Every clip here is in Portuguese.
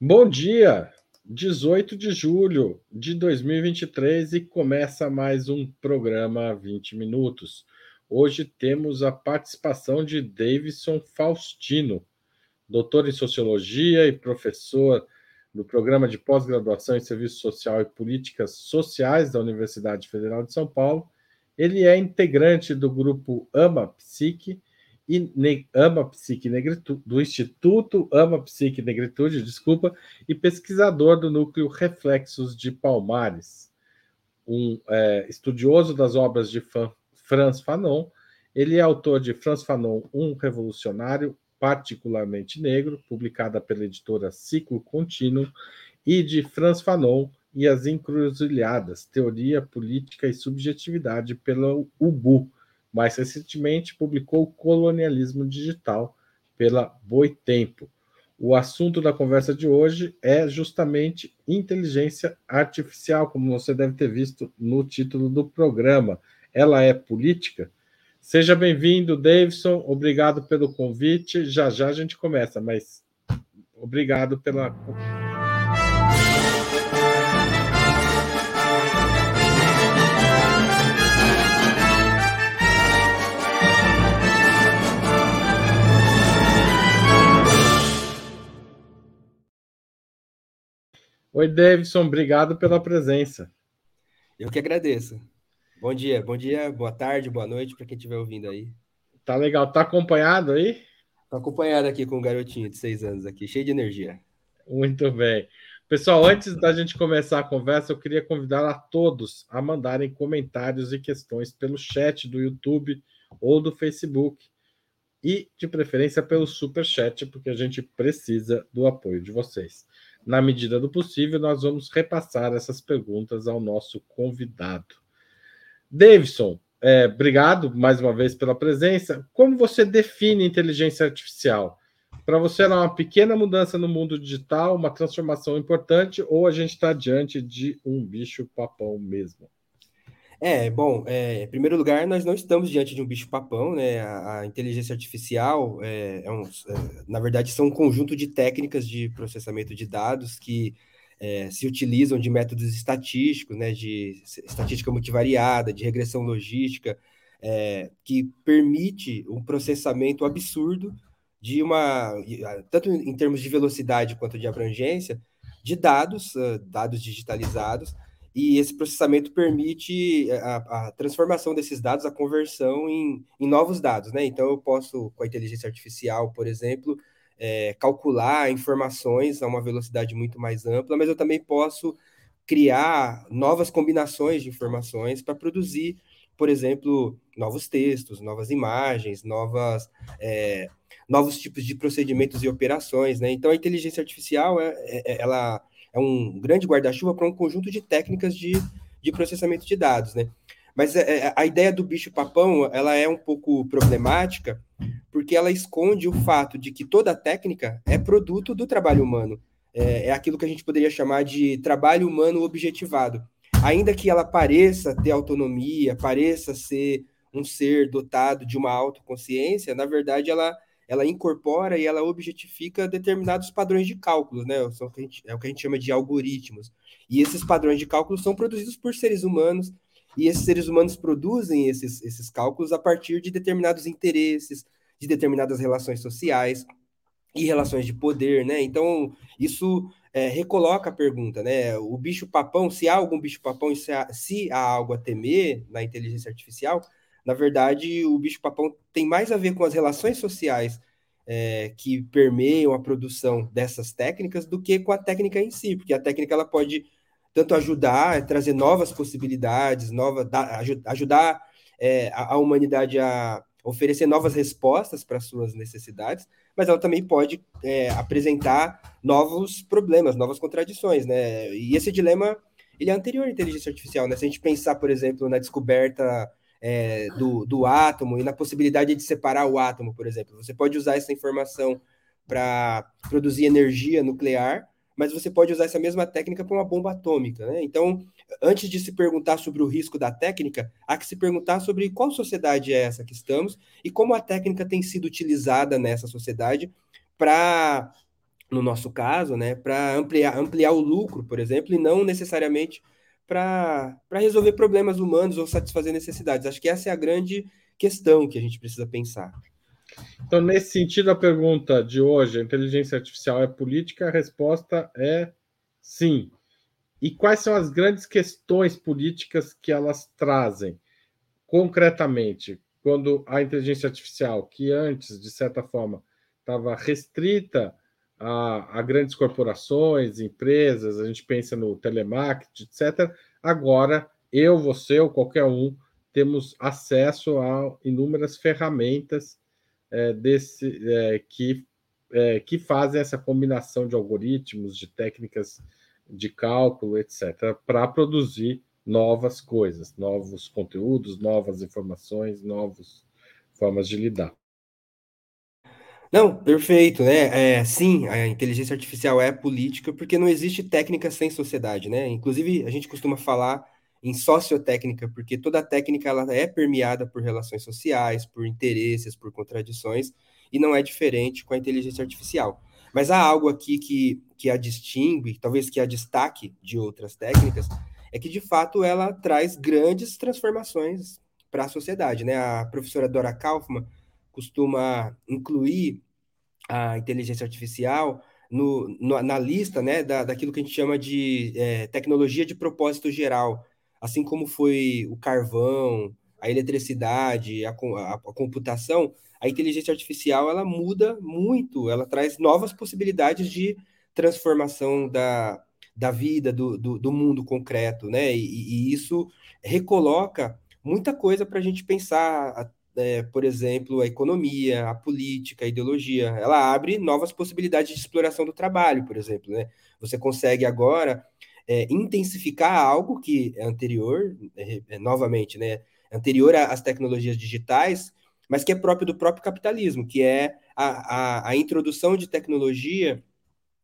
Bom dia, 18 de julho de 2023 e começa mais um programa 20 minutos. Hoje temos a participação de Davidson Faustino, doutor em sociologia e professor do programa de pós-graduação em Serviço Social e Políticas Sociais da Universidade Federal de São Paulo. Ele é integrante do grupo AMA Psique e Ama Psique Negritude, do Instituto Ama Psique Negritude, desculpa, e pesquisador do núcleo Reflexos de Palmares. Um é, estudioso das obras de Franz Fanon, ele é autor de Franz Fanon, Um Revolucionário Particularmente Negro, publicada pela editora Ciclo Contínuo, e de Franz Fanon e as Encruzilhadas, Teoria, Política e Subjetividade, pela UBU, mais recentemente publicou Colonialismo Digital pela Boitempo. O assunto da conversa de hoje é justamente inteligência artificial, como você deve ter visto no título do programa. Ela é política? Seja bem-vindo, Davidson. Obrigado pelo convite. Já já a gente começa, mas obrigado pela Oi, Davidson, obrigado pela presença. Eu que agradeço. Bom dia, bom dia, boa tarde, boa noite para quem estiver ouvindo aí. Tá legal, tá acompanhado aí? Tô acompanhado aqui com um garotinho de seis anos aqui, cheio de energia. Muito bem. Pessoal, antes da gente começar a conversa, eu queria convidar a todos a mandarem comentários e questões pelo chat do YouTube ou do Facebook e, de preferência, pelo Super Chat, porque a gente precisa do apoio de vocês. Na medida do possível, nós vamos repassar essas perguntas ao nosso convidado. Davidson, é, obrigado mais uma vez pela presença. Como você define inteligência artificial? Para você, é uma pequena mudança no mundo digital, uma transformação importante, ou a gente está diante de um bicho-papão mesmo? É, bom, é, em primeiro lugar, nós não estamos diante de um bicho-papão, né? A, a, inteligência artificial, é, é um, é, na verdade, são um conjunto de técnicas de processamento de dados que é, se utilizam de métodos estatísticos, né? De estatística multivariada, de regressão logística, é, que permite um processamento absurdo de uma, tanto em termos de velocidade quanto de abrangência, de dados, dados digitalizados, e esse processamento permite a, a, transformação desses dados, a conversão em, em, novos dados, né? Então, eu posso, com a inteligência artificial, por exemplo, é, calcular informações a uma velocidade muito mais ampla, mas eu também posso criar novas combinações de informações para produzir, por exemplo, novos textos, novas imagens, novas, é, novos tipos de procedimentos e operações, né? Então, a inteligência artificial, é, é ela é um grande guarda-chuva para um conjunto de técnicas de, de processamento de dados, né? Mas é, é, a ideia do bicho-papão, ela é um pouco problemática, porque ela esconde o fato de que toda técnica é produto do trabalho humano. É, é aquilo que a gente poderia chamar de trabalho humano objetivado. Ainda que ela pareça ter autonomia, pareça ser um ser dotado de uma autoconsciência, na verdade ela ela incorpora e ela objetifica determinados padrões de cálculos, né? São é o que a gente chama de algoritmos. E esses padrões de cálculos são produzidos por seres humanos, e esses seres humanos produzem esses, esses cálculos a partir de determinados interesses, de determinadas relações sociais e relações de poder, né? Então, isso é, recoloca a pergunta, né? O bicho-papão, se há algum bicho-papão, se, se há algo a temer na inteligência artificial, na verdade, o bicho-papão tem mais a ver com as relações sociais é, que permeiam a produção dessas técnicas do que com a técnica em si, porque a técnica ela pode tanto ajudar, trazer novas possibilidades, nova, da, ajudar é, a, a humanidade a oferecer novas respostas para suas necessidades, mas ela também pode é, apresentar novos problemas, novas contradições, né? E esse dilema ele é anterior à inteligência artificial, né? Se a gente pensar, por exemplo, na descoberta é, do, do átomo e na possibilidade de separar o átomo, por exemplo. Você pode usar essa informação para produzir energia nuclear, mas você pode usar essa mesma técnica para uma bomba atômica. Né? Então, antes de se perguntar sobre o risco da técnica, há que se perguntar sobre qual sociedade é essa que estamos e como a técnica tem sido utilizada nessa sociedade para no nosso caso, né, para ampliar, ampliar o lucro, por exemplo, e não necessariamente para resolver problemas humanos ou satisfazer necessidades. Acho que essa é a grande questão que a gente precisa pensar. Então, nesse sentido, a pergunta de hoje, a inteligência artificial é política? A resposta é sim. E quais são as grandes questões políticas que elas trazem? Concretamente, quando a inteligência artificial, que antes, de certa forma, estava restrita a, a, grandes corporações, empresas, a gente pensa no telemarketing, etc. Agora, eu, você ou qualquer um, temos acesso a inúmeras ferramentas é, desse, é, que, é, que fazem essa combinação de algoritmos, de técnicas de cálculo, etc., para produzir novas coisas, novos conteúdos, novas informações, novas formas de lidar. Não, perfeito, né? É, sim, a inteligência artificial é política porque não existe técnica sem sociedade, né? Inclusive, a gente costuma falar em sociotécnica, porque toda técnica ela é permeada por relações sociais, por interesses, por contradições, e não é diferente com a inteligência artificial. Mas há algo aqui que, que a distingue, talvez que a destaque de outras técnicas, é que de fato ela traz grandes transformações para a sociedade, né? A professora Dora Kaufman costuma incluir a inteligência artificial no, no, na lista né, da, daquilo que a gente chama de é, tecnologia de propósito geral, assim como foi o carvão, a eletricidade, a, a, a, computação, a inteligência artificial ela muda muito, ela traz novas possibilidades de transformação da, da vida, do, do, do mundo concreto, né? E, e, isso recoloca muita coisa para a gente pensar é, por exemplo, a economia, a política, a ideologia. Ela abre novas possibilidades de exploração do trabalho, por exemplo. Né? Você consegue agora é, intensificar algo que é anterior, é, novamente, né? anterior às tecnologias digitais, mas que é próprio do próprio capitalismo, que é a, a, a introdução de tecnologia,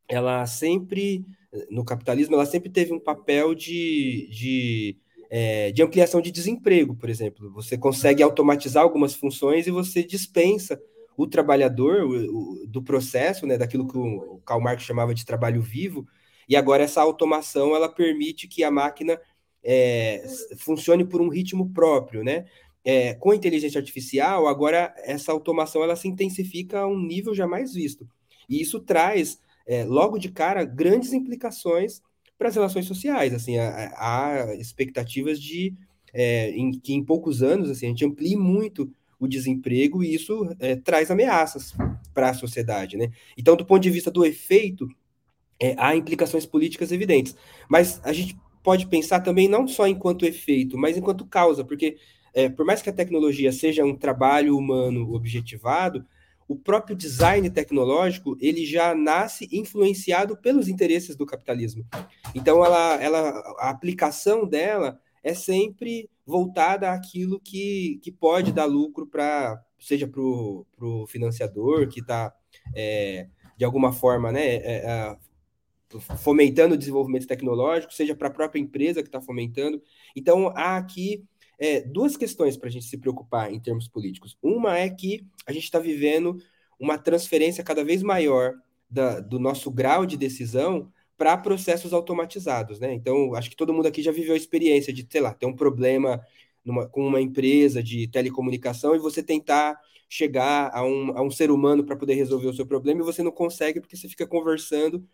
ela sempre, no capitalismo, ela sempre teve um papel de, de é, de ampliação de desemprego, por exemplo. Você consegue automatizar algumas funções e você dispensa o trabalhador o, o, do processo, né, daquilo que o Karl Marx chamava de trabalho vivo, e agora essa automação ela permite que a máquina é, funcione por um ritmo próprio, né? É, com a inteligência artificial, agora essa automação ela se intensifica a um nível jamais visto. E isso traz, é, logo de cara, grandes implicações para as relações sociais. Assim, há, expectativas de é, em, que em poucos anos assim, a gente amplie muito o desemprego e isso é, traz ameaças para a sociedade. Né? Então, do ponto de vista do efeito, é, há implicações políticas evidentes. Mas a gente pode pensar também não só enquanto efeito, mas enquanto causa, porque é, por mais que a tecnologia seja um trabalho humano objetivado, o próprio design tecnológico ele já nasce influenciado pelos interesses do capitalismo. Então, ela, ela, a aplicação dela é sempre voltada àquilo que, que pode dar lucro para, seja para o financiador que está, é, de alguma forma, né, é, é, fomentando o desenvolvimento tecnológico, seja para a própria empresa que está fomentando. Então, há aqui é, duas questões para a gente se preocupar em termos políticos. Uma é que a gente está vivendo uma transferência cada vez maior da, do nosso grau de decisão para processos automatizados, né? Então, acho que todo mundo aqui já viveu a experiência de, sei lá, ter um problema numa, com uma empresa de telecomunicação e você tentar chegar a um, a um ser humano para poder resolver o seu problema e você não consegue porque você fica conversando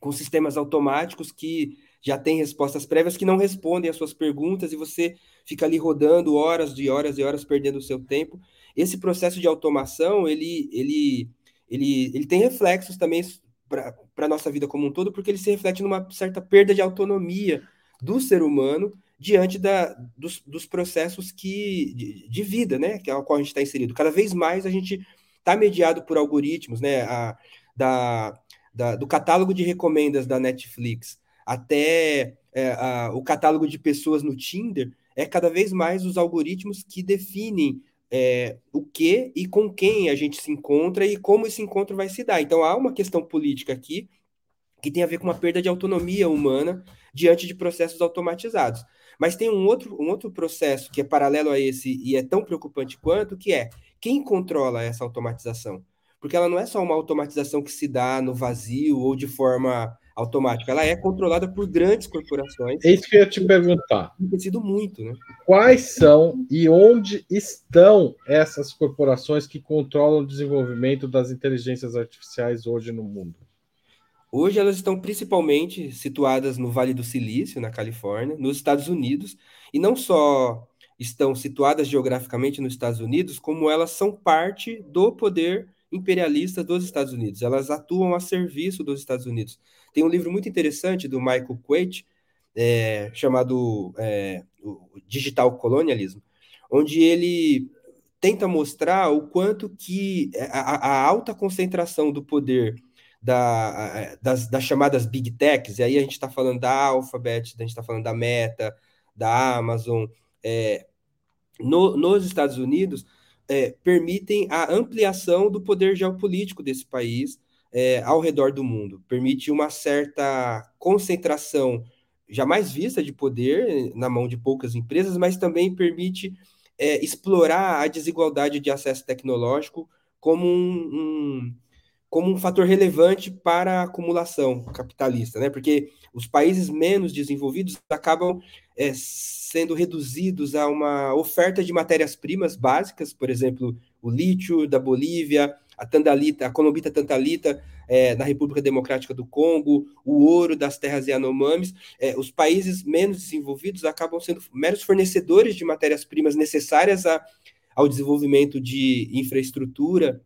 com sistemas automáticos que já têm respostas prévias que não respondem às suas perguntas e você fica ali rodando horas e horas e horas perdendo o seu tempo. Esse processo de automação, ele, ele, ele, ele tem reflexos também para a nossa vida como um todo, porque ele se reflete numa certa perda de autonomia do ser humano diante da, dos, dos processos que, de, de, vida, né, que é o qual a gente está inserido. Cada vez mais a gente está mediado por algoritmos, né, a, da, da, do catálogo de recomendas da Netflix até é, a, o catálogo de pessoas no Tinder, é cada vez mais os algoritmos que definem é, o que e com quem a gente se encontra e como esse encontro vai se dar. Então há uma questão política aqui que tem a ver com uma perda de autonomia humana diante de processos automatizados. Mas tem um outro, um outro processo que é paralelo a esse e é tão preocupante quanto, que é quem controla essa automatização? porque ela não é só uma automatização que se dá no vazio ou de forma automática, ela é controlada por grandes corporações. É isso que eu ia te perguntar. Tem sido muito, né? Quais são e onde estão essas corporações que controlam o desenvolvimento das inteligências artificiais hoje no mundo? Hoje elas estão principalmente situadas no Vale do Silício, na Califórnia, nos Estados Unidos, e não só estão situadas geograficamente nos Estados Unidos, como elas são parte do poder imperialista dos Estados Unidos. Elas atuam a serviço dos Estados Unidos. Tem um livro muito interessante do Michael Quaid, é, chamado é, Digital Colonialism, onde ele tenta mostrar o quanto que a, a alta concentração do poder da, das, das, chamadas big techs, e aí a gente está falando da Alphabet, a gente está falando da Meta, da Amazon, é, no, nos Estados Unidos, é, permitem a ampliação do poder geopolítico desse país é, ao redor do mundo. Permite uma certa concentração jamais vista de poder na mão de poucas empresas, mas também permite é, explorar a desigualdade de acesso tecnológico como um, um como um fator relevante para a acumulação capitalista, né? Porque os países menos desenvolvidos acabam é, sendo reduzidos a uma oferta de matérias-primas básicas, por exemplo, o lítio da Bolívia, a tandalita, a colombita tantalita é, na República Democrática do Congo, o ouro das terras Yanomamis. É, os países menos desenvolvidos acabam sendo meros fornecedores de matérias-primas necessárias a, ao desenvolvimento de infraestrutura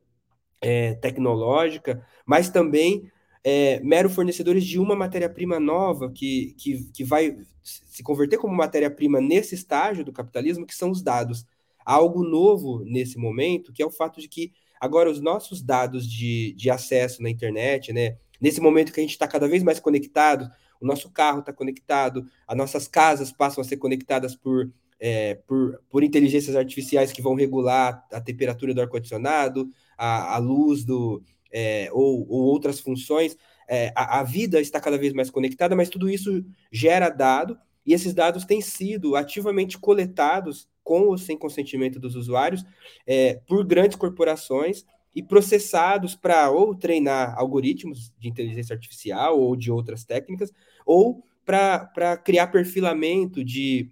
é, tecnológica, mas também é, mero fornecedores de uma matéria-prima nova que, que, que vai se converter como matéria-prima nesse estágio do capitalismo, que são os dados. Há algo novo nesse momento, que é o fato de que agora os nossos dados de, de acesso na internet, né, nesse momento que a gente está cada vez mais conectado, o nosso carro está conectado, as nossas casas passam a ser conectadas por é, por, por inteligências artificiais que vão regular a temperatura do ar-condicionado, a, a, luz do, é, ou, ou, outras funções. É, a, a, vida está cada vez mais conectada, mas tudo isso gera dado, e esses dados têm sido ativamente coletados, com ou sem consentimento dos usuários, é, por grandes corporações e processados para ou treinar algoritmos de inteligência artificial ou de outras técnicas, ou para criar perfilamento de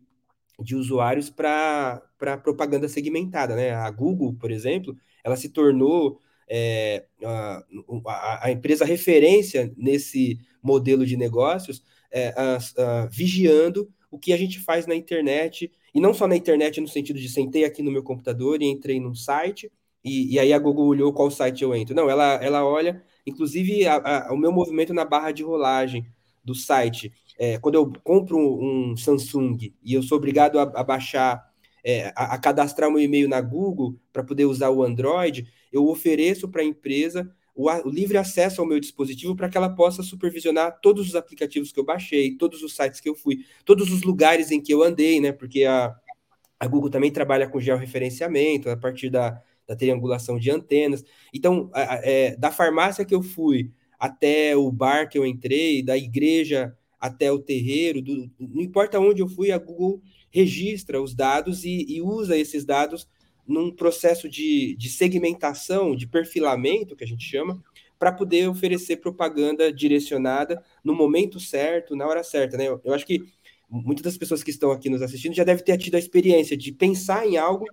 de usuários para propaganda segmentada, né? A Google, por exemplo, ela se tornou é, a, a, a, empresa referência nesse modelo de negócios, é, a, vigiando o que a gente faz na internet, e não só na internet no sentido de sentei aqui no meu computador e entrei num site, e, e aí a Google olhou qual site eu entro. Não, ela, ela olha, inclusive, o meu movimento na barra de rolagem do site é, quando eu compro um, um, Samsung e eu sou obrigado a, a baixar, é, a, a, cadastrar meu e-mail na Google para poder usar o Android, eu ofereço para a empresa o, o, livre acesso ao meu dispositivo para que ela possa supervisionar todos os aplicativos que eu baixei, todos os sites que eu fui, todos os lugares em que eu andei, né? Porque a, a Google também trabalha com georreferenciamento a partir da, da triangulação de antenas. Então, é, da farmácia que eu fui até o bar que eu entrei, da igreja até o terreiro, do, não importa onde eu fui, a Google registra os dados e, e usa esses dados num processo de, de, segmentação, de perfilamento, que a gente chama, para poder oferecer propaganda direcionada no momento certo, na hora certa. Né? Eu, eu acho que muitas das pessoas que estão aqui nos assistindo já devem ter tido a experiência de pensar em algo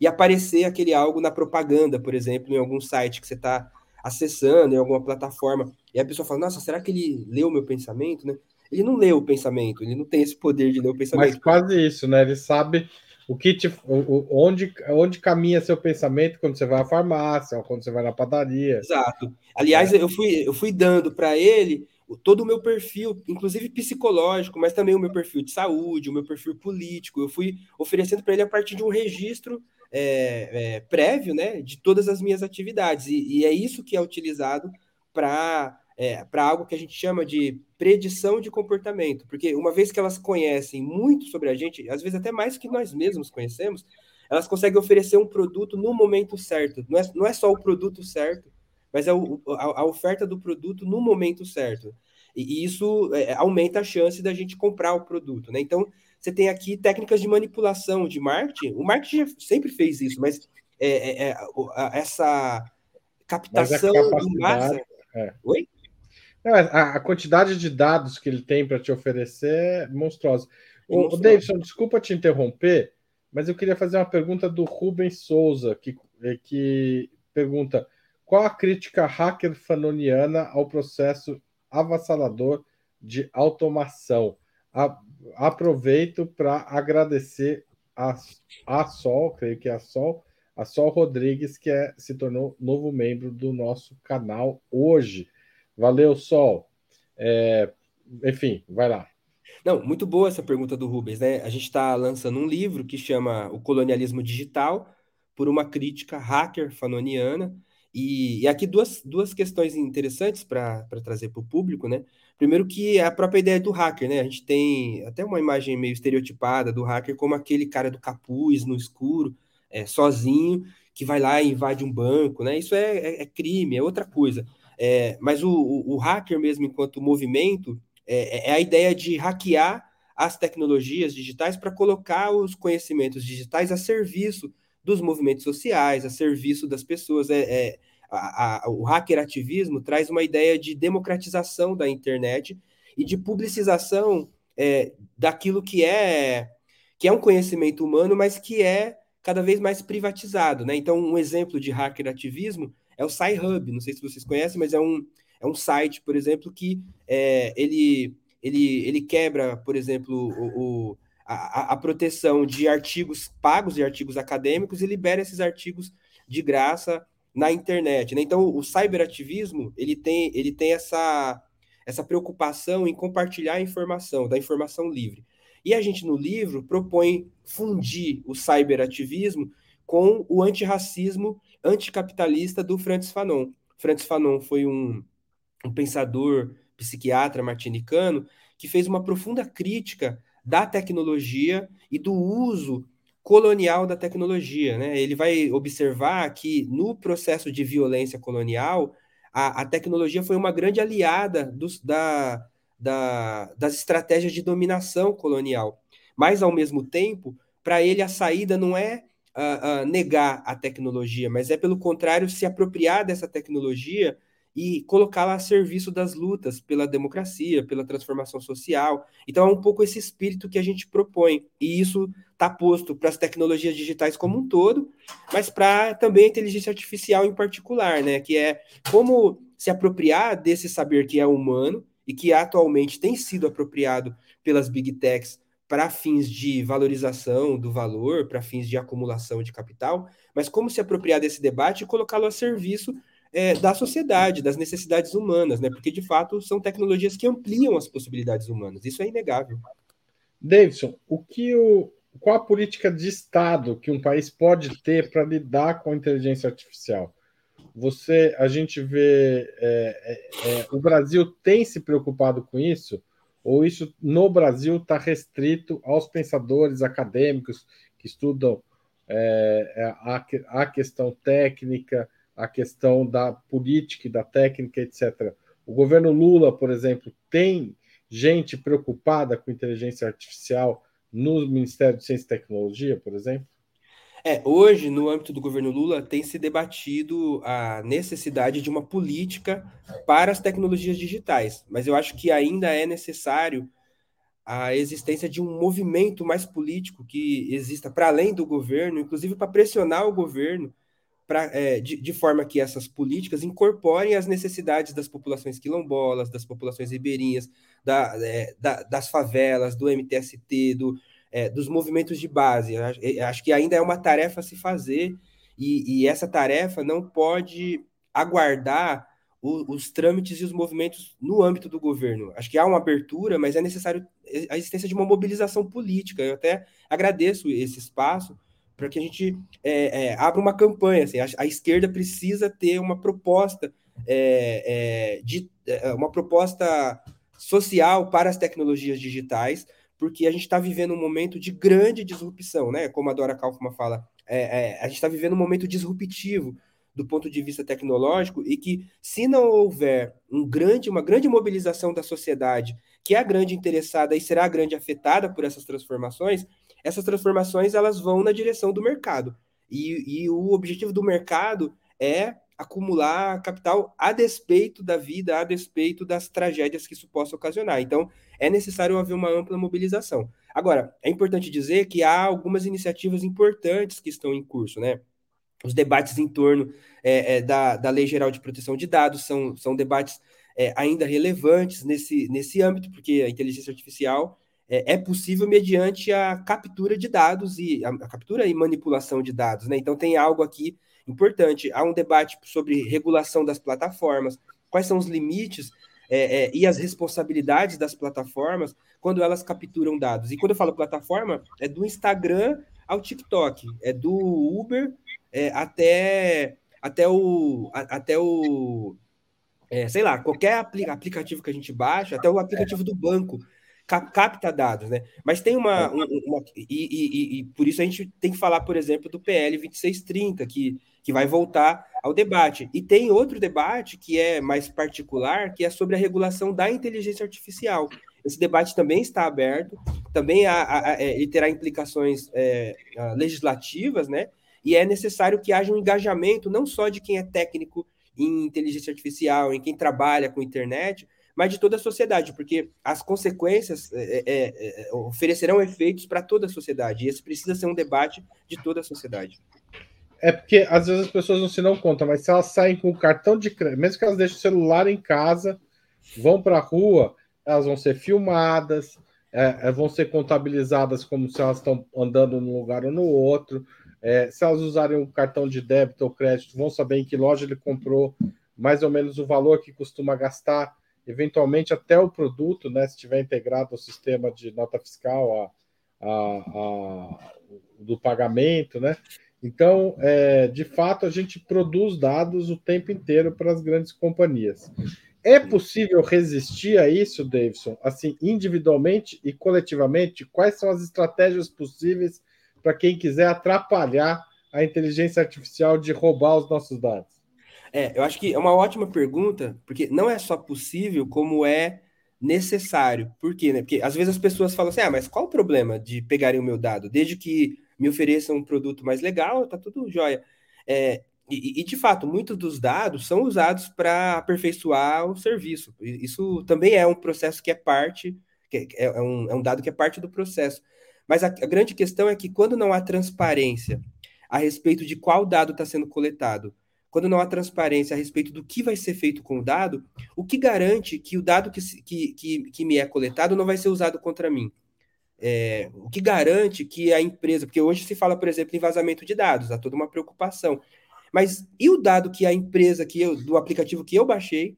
e aparecer aquele algo na propaganda, por exemplo, em algum site que você está acessando, em alguma plataforma. E a pessoa fala, nossa, será que ele leu meu pensamento? Né? ele não lê o pensamento, ele não tem esse poder de ler o pensamento. Mas quase isso, né? Ele sabe o que te, o, onde, onde caminha seu pensamento quando você vai à farmácia, ou quando você vai na padaria. Exato. Aliás, é. eu, fui, eu fui dando para ele todo o meu perfil, inclusive psicológico, mas também o meu perfil de saúde, o meu perfil político. Eu fui oferecendo para ele a partir de um registro é, é, prévio, né, de todas as minhas atividades. E, e é isso que é utilizado para é, para algo que a gente chama de predição de comportamento, porque uma vez que elas conhecem muito sobre a gente, às vezes até mais que nós mesmos conhecemos, elas conseguem oferecer um produto no momento certo. Não é, não é só o produto certo, mas é o, a, a, oferta do produto no momento certo. E, e isso é, aumenta a chance da gente comprar o produto. Né? Então, você tem aqui técnicas de manipulação de marketing. O marketing sempre fez isso, mas é, é, é essa captação em massa. É. Oi? A, a, quantidade de dados que ele tem para te oferecer é monstruosa. É o, o Davidson, desculpa te interromper, mas eu queria fazer uma pergunta do Rubens Souza, que, que pergunta: qual a crítica hacker fanoniana ao processo avassalador de automação? A, aproveito para agradecer a, a Sol, creio que é a Sol, a Sol Rodrigues, que é, se tornou novo membro do nosso canal hoje. Valeu, Sol. É, enfim, vai lá. Não, muito boa essa pergunta do Rubens, né? A gente está lançando um livro que chama O Colonialismo Digital, por uma crítica hacker fanoniana. E, e aqui duas, duas questões interessantes para trazer para o público, né? Primeiro que é a própria ideia do hacker, né? A gente tem até uma imagem meio estereotipada do hacker como aquele cara do capuz no escuro, é, sozinho, que vai lá e invade um banco, né? Isso é, é, é crime, é outra coisa. É, mas o, o, o, hacker mesmo, enquanto movimento, é, é a ideia de hackear as tecnologias digitais para colocar os conhecimentos digitais a serviço dos movimentos sociais, a serviço das pessoas. É, é a, a, o hacker ativismo traz uma ideia de democratização da internet e de publicização é, daquilo que é que é um conhecimento humano, mas que é cada vez mais privatizado, né? Então, um exemplo de hacker ativismo é o Sci-Hub, não sei se vocês conhecem, mas é um, é um site, por exemplo, que é, ele, ele, ele quebra, por exemplo, o, o a, a, proteção de artigos pagos, de artigos acadêmicos, e libera esses artigos de graça na internet. Né? Então, o cyberativismo ele tem, ele tem essa, essa preocupação em compartilhar a informação, da informação livre. E a gente, no livro, propõe fundir o cyberativismo com o antirracismo anticapitalista do Francis Fanon. Francis Fanon foi um, um pensador, psiquiatra martinicano, que fez uma profunda crítica da tecnologia e do uso colonial da tecnologia. Né? Ele vai observar que no processo de violência colonial, a, a tecnologia foi uma grande aliada dos, da, da, das estratégias de dominação colonial. Mas, ao mesmo tempo, para ele a saída não é uh, uh, negar a tecnologia, mas é, pelo contrário, se apropriar dessa tecnologia e colocá-la a serviço das lutas pela democracia, pela transformação social. Então é um pouco esse espírito que a gente propõe. E isso está posto para as tecnologias digitais como um todo, mas para também a inteligência artificial em particular, né? Que é como se apropriar desse saber que é humano e que atualmente tem sido apropriado pelas big techs para fins de valorização do valor, para fins de acumulação de capital, mas como se apropriar desse debate e colocá-lo a serviço é, da sociedade, das necessidades humanas, né? Porque de fato são tecnologias que ampliam as possibilidades humanas. Isso é inegável. Davidson, o que o, qual a política de Estado que um país pode ter para lidar com a inteligência artificial? Você, a gente vê, é, é, é o Brasil tem se preocupado com isso? Ou isso no Brasil está restrito aos pensadores acadêmicos que estudam é, é, a, a questão técnica, a questão da política e da técnica, etc. O governo Lula, por exemplo, tem gente preocupada com inteligência artificial no Ministério de Ciência e Tecnologia, por exemplo? É, hoje, no âmbito do governo Lula, tem se debatido a necessidade de uma política para as tecnologias digitais, mas eu acho que ainda é necessário a existência de um movimento mais político que exista para além do governo, inclusive para pressionar o governo pra, é, de, de, forma que essas políticas incorporem as necessidades das populações quilombolas, das populações ribeirinhas, da, é, da, das favelas, do MTST, do, é, dos movimentos de base. Acho, que ainda é uma tarefa a se fazer, e, e essa tarefa não pode aguardar o, os trâmites e os movimentos no âmbito do governo. Acho que há uma abertura, mas é necessário a existência de uma mobilização política. Eu até agradeço esse espaço, para que a gente é, é, abra uma campanha. Assim, a, a, esquerda precisa ter uma proposta é, é de é, uma proposta social para as tecnologias digitais, porque a gente está vivendo um momento de grande disrupção, né? Como a Dora Kaufman fala, é, a gente está vivendo um momento disruptivo do ponto de vista tecnológico e que se não houver um grande, uma grande mobilização da sociedade, que é a grande interessada e será a grande afetada por essas transformações, essas transformações elas vão na direção do mercado. E, e o objetivo do mercado é acumular capital a despeito da vida, a despeito das tragédias que isso possa ocasionar. Então, é necessário haver uma ampla mobilização. Agora, é importante dizer que há algumas iniciativas importantes que estão em curso, né? Os debates em torno é, é, da, da Lei Geral de Proteção de Dados são, são debates é, ainda relevantes nesse, nesse âmbito, porque a inteligência artificial é, é possível mediante a captura de dados e a, a, captura e manipulação de dados, né? Então tem algo aqui importante. Há um debate sobre regulação das plataformas, quais são os limites é, é, e as responsabilidades das plataformas quando elas capturam dados. E quando eu falo plataforma, é do Instagram ao TikTok, é do Uber é, até, até o. Até o é, sei lá, qualquer aplicativo que a gente baixa, até o aplicativo do banco capta dados, né? Mas tem uma. uma, uma e, e, e, por isso a gente tem que falar, por exemplo, do PL 2630, que, que vai voltar ao debate. E tem outro debate que é mais particular, que é sobre a regulação da inteligência artificial. Esse debate também está aberto, também há, há, é, ele terá implicações é, legislativas, né? E é necessário que haja um engajamento não só de quem é técnico em inteligência artificial, em quem trabalha com internet, mas de toda a sociedade, porque as consequências é, é, é oferecerão efeitos para toda a sociedade, e esse precisa ser um debate de toda a sociedade. É porque às vezes as pessoas não se dão conta, mas se elas saem com o cartão de crédito, mesmo que elas deixem o celular em casa, vão para a rua, elas vão ser filmadas, é, é, vão ser contabilizadas como se elas estão andando num lugar ou no outro. É, se elas usarem o cartão de débito ou crédito, vão saber em que loja ele comprou, mais ou menos o valor que costuma gastar, eventualmente até o produto, né, se estiver integrado ao sistema de nota fiscal a, a, a, do pagamento, né? Então, é, de fato, a gente produz dados o tempo inteiro para as grandes companhias. É possível resistir a isso, Davidson? Assim, individualmente e coletivamente, quais são as estratégias possíveis para quem quiser atrapalhar a inteligência artificial de roubar os nossos dados? É, eu acho que é uma ótima pergunta, porque não é só possível, como é necessário. Por quê? Né? Porque às vezes as pessoas falam assim: ah, mas qual o problema de pegarem o meu dado? Desde que me ofereçam um produto mais legal, tá tudo jóia. É, e, e, de fato, muitos dos dados são usados para aperfeiçoar o serviço. Isso também é um processo que é parte, que é, é, um, é um dado que é parte do processo. Mas a, a grande questão é que quando não há transparência a respeito de qual dado está sendo coletado, quando não há transparência a respeito do que vai ser feito com o dado, o que garante que o dado que, que, que, que me é coletado não vai ser usado contra mim? É, o que garante que a empresa, porque hoje se fala, por exemplo, em vazamento de dados, há toda uma preocupação. Mas e o dado que a empresa que eu, do aplicativo que eu baixei,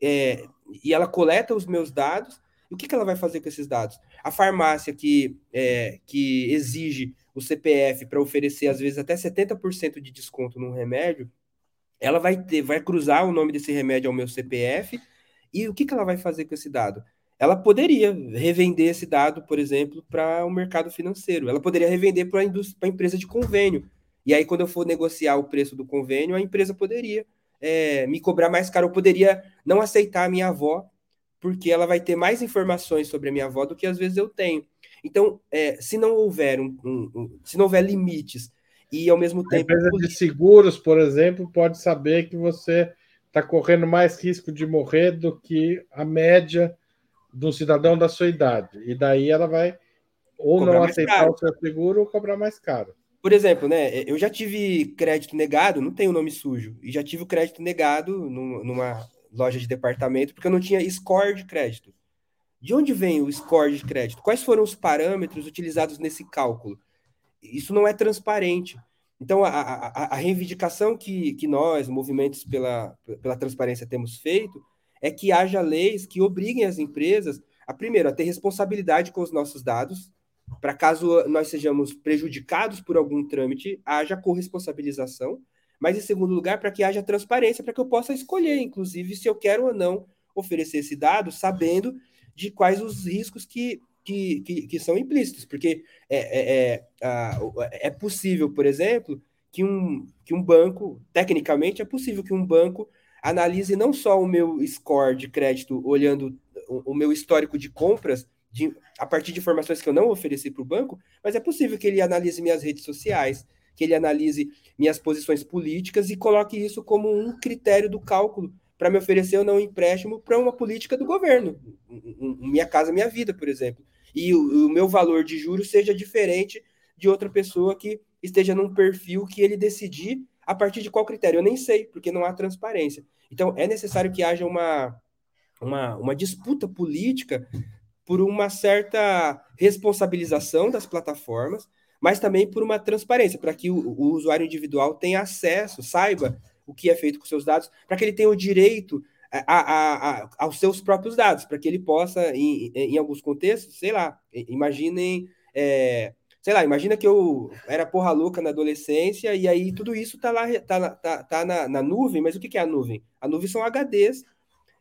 é, e ela coleta os meus dados, o que, que ela vai fazer com esses dados? A farmácia que, é, que exige o CPF para oferecer, às vezes, até 70% de desconto num remédio, ela vai ter, vai cruzar o nome desse remédio ao meu CPF, e o que, que ela vai fazer com esse dado? Ela poderia revender esse dado, por exemplo, para o mercado financeiro. Ela poderia revender para a empresa de convênio. E aí, quando eu for negociar o preço do convênio, a empresa poderia é, me cobrar mais caro. Eu poderia não aceitar a minha avó, porque ela vai ter mais informações sobre a minha avó do que às vezes eu tenho. Então, é, se não houver um, um, um, se não houver limites e ao mesmo tempo. A empresa de seguros, por exemplo, pode saber que você está correndo mais risco de morrer do que a média de um cidadão da sua idade. E daí ela vai ou não aceitar caro. o seu seguro ou cobrar mais caro. Por exemplo, né? Eu já tive crédito negado, não tenho nome sujo, e já tive o crédito negado numa loja de departamento porque eu não tinha score de crédito. De onde vem o score de crédito? Quais foram os parâmetros utilizados nesse cálculo? Isso não é transparente. Então, a, a, a reivindicação que, que nós, movimentos pela, pela transparência, temos feito é que haja leis que obriguem as empresas a, primeiro, a ter responsabilidade com os nossos dados, para caso nós sejamos prejudicados por algum trâmite, haja corresponsabilização, mas em segundo lugar, para que haja transparência, para que eu possa escolher, inclusive, se eu quero ou não oferecer esse dado, sabendo de quais os riscos que, que, que, que são implícitos, porque é, é, é, é possível, por exemplo, que um, que um banco, tecnicamente, é possível que um banco analise não só o meu score de crédito, olhando o, meu histórico de compras, de, a partir de informações que eu não ofereci para o banco, mas é possível que ele analise minhas redes sociais, que ele analise minhas posições políticas e coloque isso como um critério do cálculo para me oferecer ou não um empréstimo para uma política do governo, minha casa, minha vida, por exemplo. E o, o meu valor de juros seja diferente de outra pessoa que esteja num perfil que ele decidir a partir de qual critério. Eu nem sei, porque não há transparência. Então, é necessário que haja uma, uma, uma disputa política por uma certa responsabilização das plataformas, mas também por uma transparência, para que o, o, usuário individual tenha acesso, saiba o que é feito com seus dados, para que ele tenha o direito a, a, a, aos seus próprios dados, para que ele possa, em, em, alguns contextos, sei lá, imaginem. É, sei lá, imagina que eu era porra louca na adolescência e aí tudo isso tá lá, tá, tá, tá na, na nuvem, mas o que, que é a nuvem? A nuvem são HDs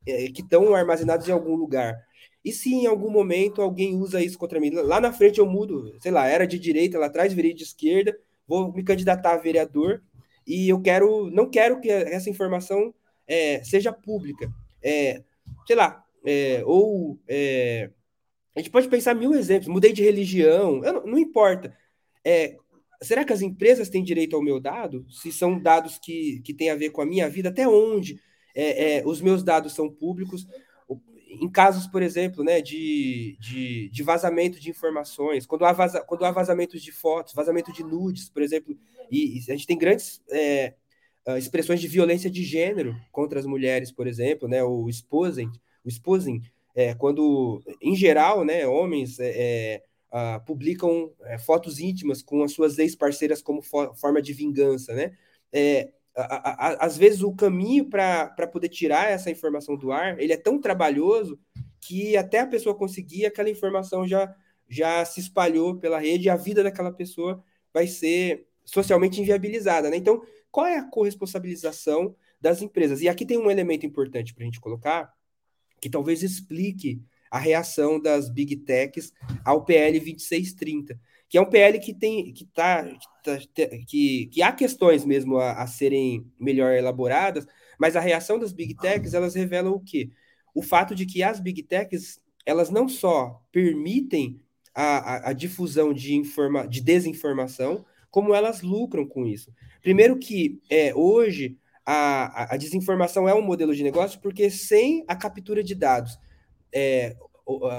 é, que estão armazenados em algum lugar. E se em algum momento alguém usa isso contra mim, lá na frente eu mudo, sei lá, era de direita, lá atrás virei de esquerda, vou me candidatar a vereador e eu quero, não quero que essa informação é, seja pública. É, sei lá, é, ou é, a gente pode pensar mil exemplos. Mudei de religião, não, não, importa. É, será que as empresas têm direito ao meu dado? Se são dados que, que têm a ver com a minha vida, até onde é, é, os meus dados são públicos? Em casos, por exemplo, né, de, de, de vazamento de informações, quando há, vaza, quando há vazamentos de fotos, vazamento de nudes, por exemplo, e, e a gente tem grandes é, ah, expressões de violência de gênero contra as mulheres, por exemplo, né, o esposing, o esposing é, quando, em geral, né, homens é, uh, publicam é, fotos íntimas com as suas ex-parceiras como fo forma de vingança, né? É, a, a, às vezes o caminho para poder tirar essa informação do ar, ele é tão trabalhoso que até a pessoa conseguir, aquela informação já, já se espalhou pela rede e a vida daquela pessoa vai ser socialmente inviabilizada, né? Então, qual é a corresponsabilização das empresas? E aqui tem um elemento importante para a gente colocar, que talvez explique a reação das big techs ao PL 2630, que é um PL que tem que tá, que, tá, que, que há questões mesmo a, a, serem melhor elaboradas, mas a reação das big techs elas revelam o quê? O fato de que as big techs elas não só permitem a, a, a difusão de, informa, de desinformação, como elas lucram com isso. Primeiro que é, hoje a, a, desinformação é um modelo de negócio porque sem a captura de dados é,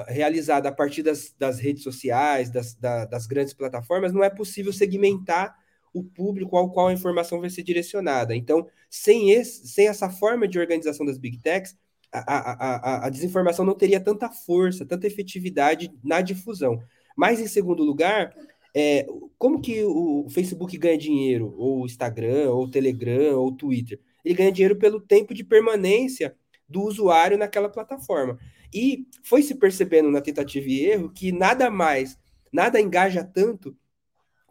realizada a partir das, das redes sociais, das, da, das grandes plataformas, não é possível segmentar o público ao qual a informação vai ser direcionada. Então, sem, esse, sem essa forma de organização das big techs, a, a, a, a desinformação não teria tanta força, tanta efetividade na difusão. Mas, em segundo lugar, é, como que o Facebook ganha dinheiro, ou o Instagram, ou o Telegram, ou o Twitter? Ele ganha dinheiro pelo tempo de permanência do usuário naquela plataforma. E foi se percebendo na tentativa e erro que nada mais, nada engaja tanto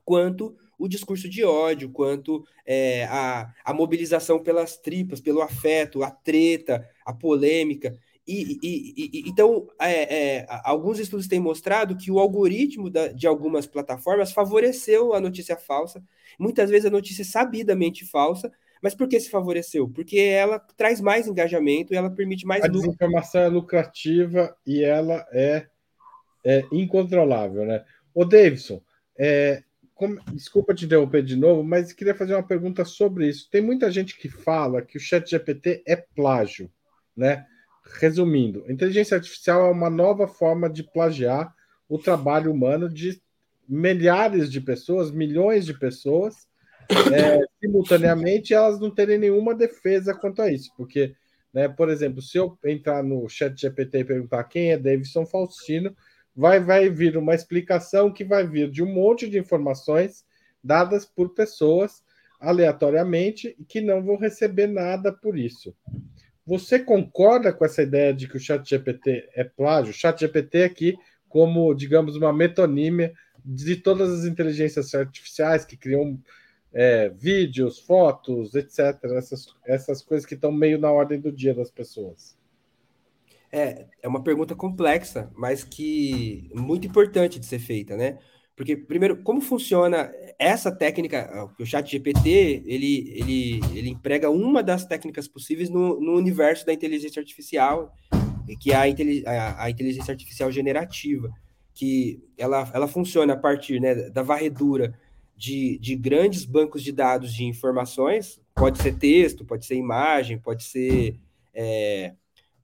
quanto o discurso de ódio, quanto é, a, a mobilização pelas tripas, pelo afeto, a treta, a polêmica. E, e, e, então, é, é, alguns estudos têm mostrado que o algoritmo da, de algumas plataformas favoreceu a notícia falsa. Muitas vezes a notícia é sabidamente falsa, mas por que se favoreceu? Porque ela traz mais engajamento e ela permite mais a lucro. A desinformação é lucrativa e ela é, é incontrolável, né? Ô, Davidson, é, como, desculpa te interromper de novo, mas queria fazer uma pergunta sobre isso. Tem muita gente que fala que o chat GPT é plágio, né? Resumindo, inteligência artificial é uma nova forma de plagiar o trabalho humano de milhares de pessoas, milhões de pessoas, é, simultaneamente, elas não terem nenhuma defesa quanto a isso, porque, né, por exemplo, se eu entrar no chat GPT e perguntar quem é Davidson Faustino, vai, vai vir uma explicação que vai vir de um monte de informações dadas por pessoas aleatoriamente e que não vão receber nada por isso. Você concorda com essa ideia de que o chat GPT é plágio? O chat GPT aqui como, digamos, uma metonímia de todas as inteligências artificiais que criam é, vídeos, fotos, etc. Essas, essas coisas que estão meio na ordem do dia das pessoas. É, é uma pergunta complexa, mas que muito importante de ser feita, né? Porque, primeiro, como funciona essa técnica? O chat GPT, ele, ele, ele emprega uma das técnicas possíveis no, no universo da inteligência artificial, que é a, a, a, inteligência artificial generativa, que ela, ela funciona a partir né, da varredura de, de grandes bancos de dados de informações, pode ser texto, pode ser imagem, pode ser, é,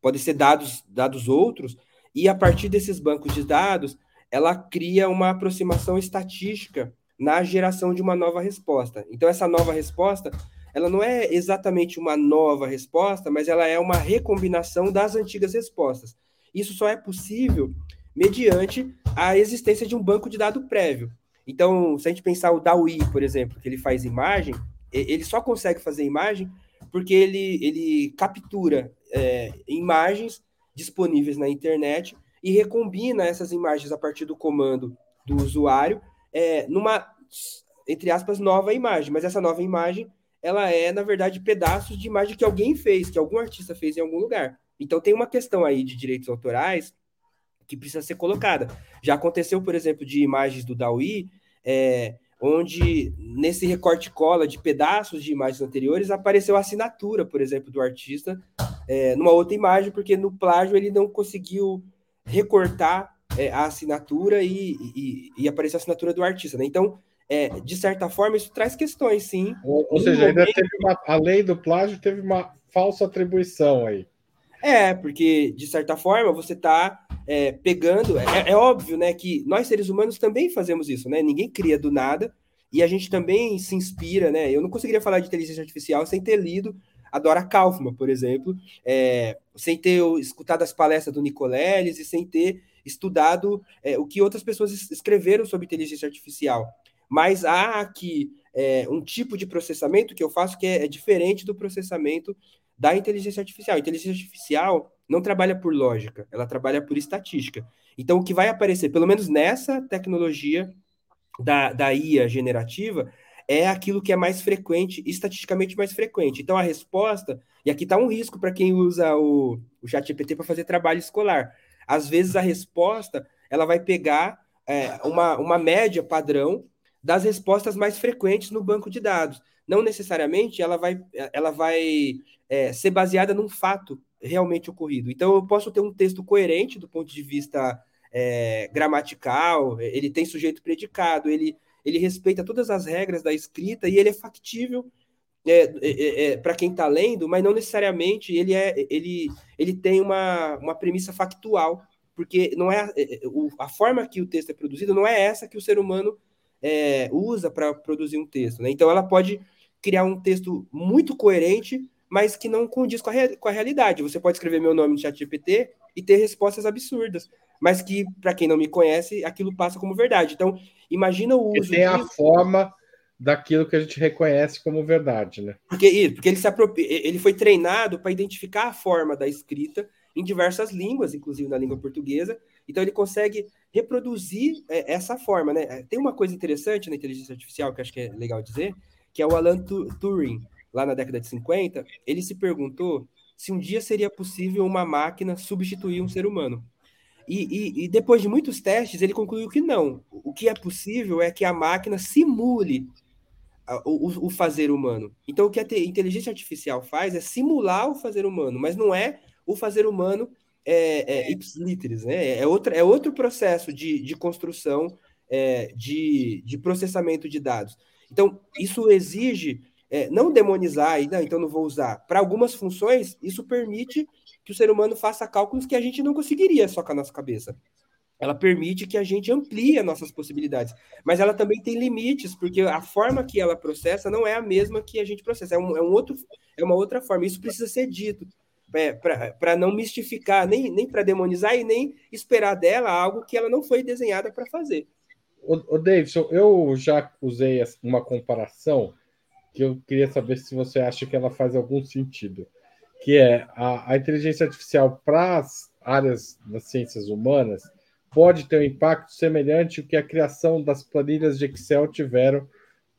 pode ser dados, dados outros, e a partir desses bancos de dados, ela cria uma aproximação estatística na geração de uma nova resposta. Então, essa nova resposta, ela não é exatamente uma nova resposta, mas ela é uma recombinação das antigas respostas. Isso só é possível mediante a existência de um banco de dado prévio. Então, se a gente pensar o DAWI, por exemplo, que ele faz imagem, ele só consegue fazer imagem porque ele, ele captura é, imagens disponíveis na internet e recombina essas imagens a partir do comando do usuário é, numa, entre aspas, nova imagem. Mas essa nova imagem, ela é, na verdade, pedaços de imagem que alguém fez, que algum artista fez em algum lugar. Então tem uma questão aí de direitos autorais que precisa ser colocada. Já aconteceu, por exemplo, de imagens do Dawi, é, onde nesse recorte cola de pedaços de imagens anteriores apareceu a assinatura, por exemplo, do artista é, numa outra imagem, porque no plágio ele não conseguiu recortar é, a assinatura e, e, e, apareceu a assinatura do artista. Né? Então, é, de certa forma, isso traz questões, sim. Ou, ou seja, momento... ainda teve uma, a lei do plágio teve uma falsa atribuição aí. É, porque, de certa forma, você está é, pegando. É, é, óbvio, né, que nós seres humanos também fazemos isso, né? Ninguém cria do nada e a gente também se inspira, né? Eu não conseguiria falar de inteligência artificial sem ter lido a Dora Kaufman, por exemplo, é, sem ter escutado as palestras do Nicoleles e sem ter estudado é, o que outras pessoas escreveram sobre inteligência artificial. Mas há aqui é, um tipo de processamento que eu faço que é, é diferente do processamento da inteligência artificial. A inteligência artificial não trabalha por lógica, ela trabalha por estatística. Então, o que vai aparecer, pelo menos nessa tecnologia da, da IA generativa, é aquilo que é mais frequente, estatisticamente mais frequente. Então, a resposta, e aqui está um risco para quem usa o, o ChatGPT para fazer trabalho escolar. Às vezes, a resposta ela vai pegar é, uma, uma média padrão das respostas mais frequentes no banco de dados. Não necessariamente ela vai, ela vai é, ser baseada num fato realmente ocorrido. Então, eu posso ter um texto coerente do ponto de vista é, gramatical, ele tem sujeito predicado, ele, ele respeita todas as regras da escrita e ele é factível é, é, é, é para quem está lendo, mas não necessariamente ele, é, ele, ele tem uma, uma premissa factual, porque não é, é a forma que o texto é produzido não é essa que o ser humano usa para produzir um texto. Né? Então, ela pode criar um texto muito coerente, mas que não condiz com a, com a realidade. Você pode escrever meu nome no chat GPT e ter respostas absurdas, mas que, para quem não me conhece, aquilo passa como verdade. Então, imagina o uso. E tem a forma daquilo que a gente reconhece como verdade, né? Porque, porque ele, se apropria, ele foi treinado para identificar a forma da escrita em diversas línguas, inclusive na língua portuguesa. Então, ele consegue reproduzir é, essa forma, né? Tem uma coisa interessante na inteligência artificial que acho que é legal dizer, que é o Alan Turing lá na década de 50, ele se perguntou se um dia seria possível uma máquina substituir um ser humano. E, e, e, depois de muitos testes, ele concluiu que não. O que é possível é que a máquina simule o, o, fazer humano. Então, o que a inteligência artificial faz é simular o fazer humano, mas não é o fazer humano é, é, ipsiliteris, né? É, outra, é outro processo de, de construção, é, de, de processamento de dados. Então, isso exige é, não demonizar e não, então não vou usar. Para algumas funções, isso permite que o ser humano faça cálculos que a gente não conseguiria só com a nossa cabeça. Ela permite que a gente amplie as nossas possibilidades, mas ela também tem limites, porque a forma que ela processa não é a mesma que a gente processa, é, um, é um outro, é uma outra forma. Isso precisa ser dito é, para não mistificar, nem, nem para demonizar e nem esperar dela algo que ela não foi desenhada para fazer. O, Davidson, eu já usei uma comparação que eu queria saber se você acha que ela faz algum sentido, que é a, a inteligência artificial para as áreas das ciências humanas pode ter um impacto semelhante ao que a criação das planilhas de Excel tiveram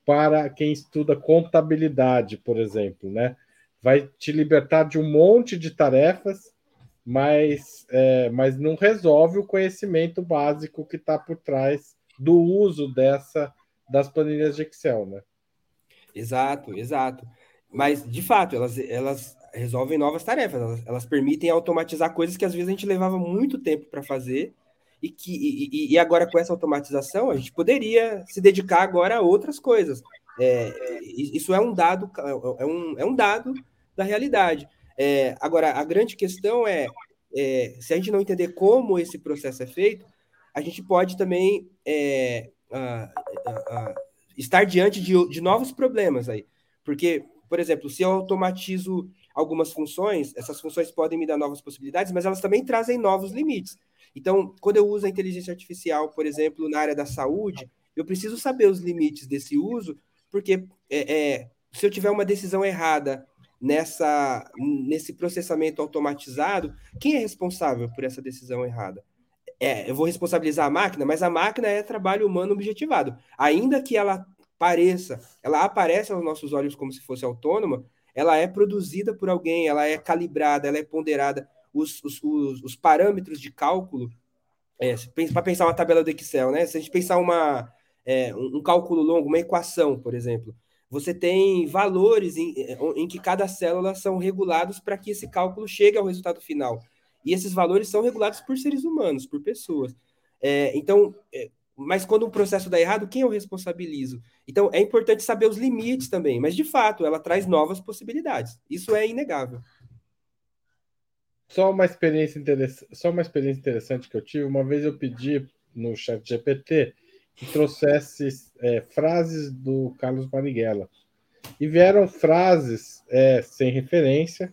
para quem estuda contabilidade, por exemplo, né? Vai te libertar de um monte de tarefas, mas, é, mas não resolve o conhecimento básico que está por trás do uso dessa das planilhas de Excel, né? Exato, exato. Mas, de fato, elas, elas resolvem novas tarefas, elas, elas permitem automatizar coisas que às vezes a gente levava muito tempo para fazer e que e, e, agora com essa automatização a gente poderia se dedicar agora a outras coisas. É, isso é um dado, é um, é um dado da realidade. É, agora, a grande questão é, é, se a gente não entender como esse processo é feito, a gente pode também é, estar diante de, de novos problemas aí. Porque, por exemplo, se eu automatizo algumas funções, essas funções podem me dar novas possibilidades, mas elas também trazem novos limites. Então, quando eu uso a inteligência artificial, por exemplo, na área da saúde, eu preciso saber os limites desse uso, porque é, é, se eu tiver uma decisão errada nessa nesse processamento automatizado, quem é responsável por essa decisão errada? É, eu vou responsabilizar a máquina, mas a máquina é trabalho humano objetivado. Ainda que ela pareça, ela aparece aos nossos olhos como se fosse autônoma, ela é produzida por alguém, ela é calibrada, ela é ponderada. Os, os, os, os parâmetros de cálculo, é, para pensar uma tabela do Excel, né? Se a gente pensar uma, é, um, cálculo longo, uma equação, por exemplo, você tem valores em, em que cada célula são regulados para que esse cálculo chegue ao resultado final. E esses valores são regulados por seres humanos, por pessoas. É, então, é, mas quando o processo dá errado, quem eu responsabilizo? Então, é importante saber os limites também, mas de fato, ela traz novas possibilidades. Isso é inegável. Só uma experiência interessante, só uma experiência interessante que eu tive. Uma vez eu pedi no chat GPT que trouxesse é, frases do Carlos Marighella. E vieram frases é, sem referência,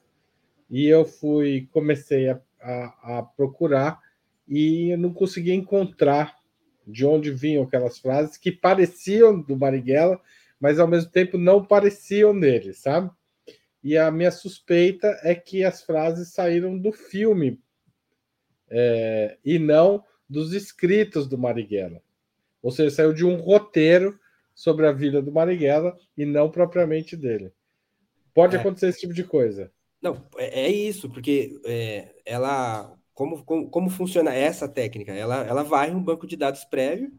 e eu fui, comecei a, a, a procurar e não consegui encontrar de onde vinham aquelas frases que pareciam do Marighella, mas ao mesmo tempo não pareciam dele, sabe? E a minha suspeita é que as frases saíram do filme é, e não dos escritos do Marighella. Ou seja, saiu de um roteiro sobre a vida do Marighella e não propriamente dele. Pode é. acontecer esse tipo de coisa. Não, é, é isso, porque é, ela. Como, como, como, funciona essa técnica? Ela, ela vai um banco de dados prévio,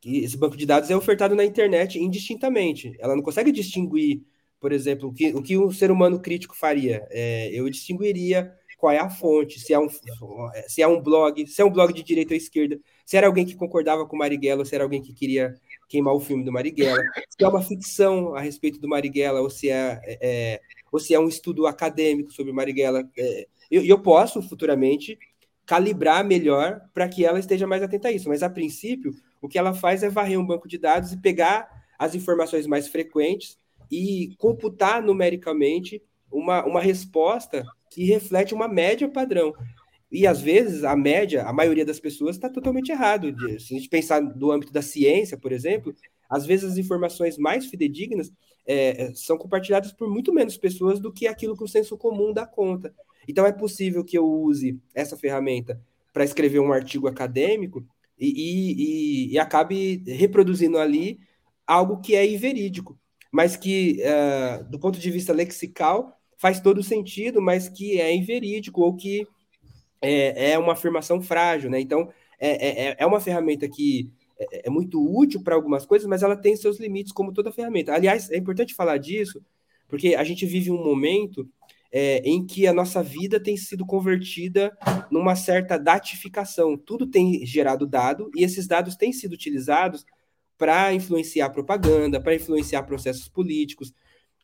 que esse banco de dados é ofertado na internet indistintamente. Ela não consegue distinguir, por exemplo, o que, o que um ser humano crítico faria. É, eu distinguiria qual é a fonte, se é um, se é um blog, se é um blog de direita ou esquerda, se era alguém que concordava com Marighella, ou se era alguém que queria queimar o filme do Marighella, se é uma ficção a respeito do Marighella, ou se é, é, é ou se é um estudo acadêmico sobre Marighella. É, eu, eu posso futuramente calibrar melhor para que ela esteja mais atenta a isso, mas a princípio, o que ela faz é varrer um banco de dados e pegar as informações mais frequentes e computar numericamente uma, uma resposta que reflete uma média padrão. E às vezes a média, a maioria das pessoas está totalmente errado. Se a gente pensar do âmbito da ciência, por exemplo, às vezes as informações mais fidedignas é, é, são compartilhadas por muito menos pessoas do que aquilo que o senso comum dá conta. Então é possível que eu use essa ferramenta para escrever um artigo acadêmico e, e, e, acabe reproduzindo ali algo que é inverídico, mas que, uh, do ponto de vista lexical, faz todo sentido, mas que é inverídico ou que é, é uma afirmação frágil, né? Então, é, é, é uma ferramenta que é, é muito útil para algumas coisas, mas ela tem seus limites, como toda ferramenta. Aliás, é importante falar disso, porque a gente vive um momento é, em que a nossa vida tem sido convertida numa certa datificação. Tudo tem gerado dado e esses dados têm sido utilizados para influenciar propaganda, para influenciar processos políticos,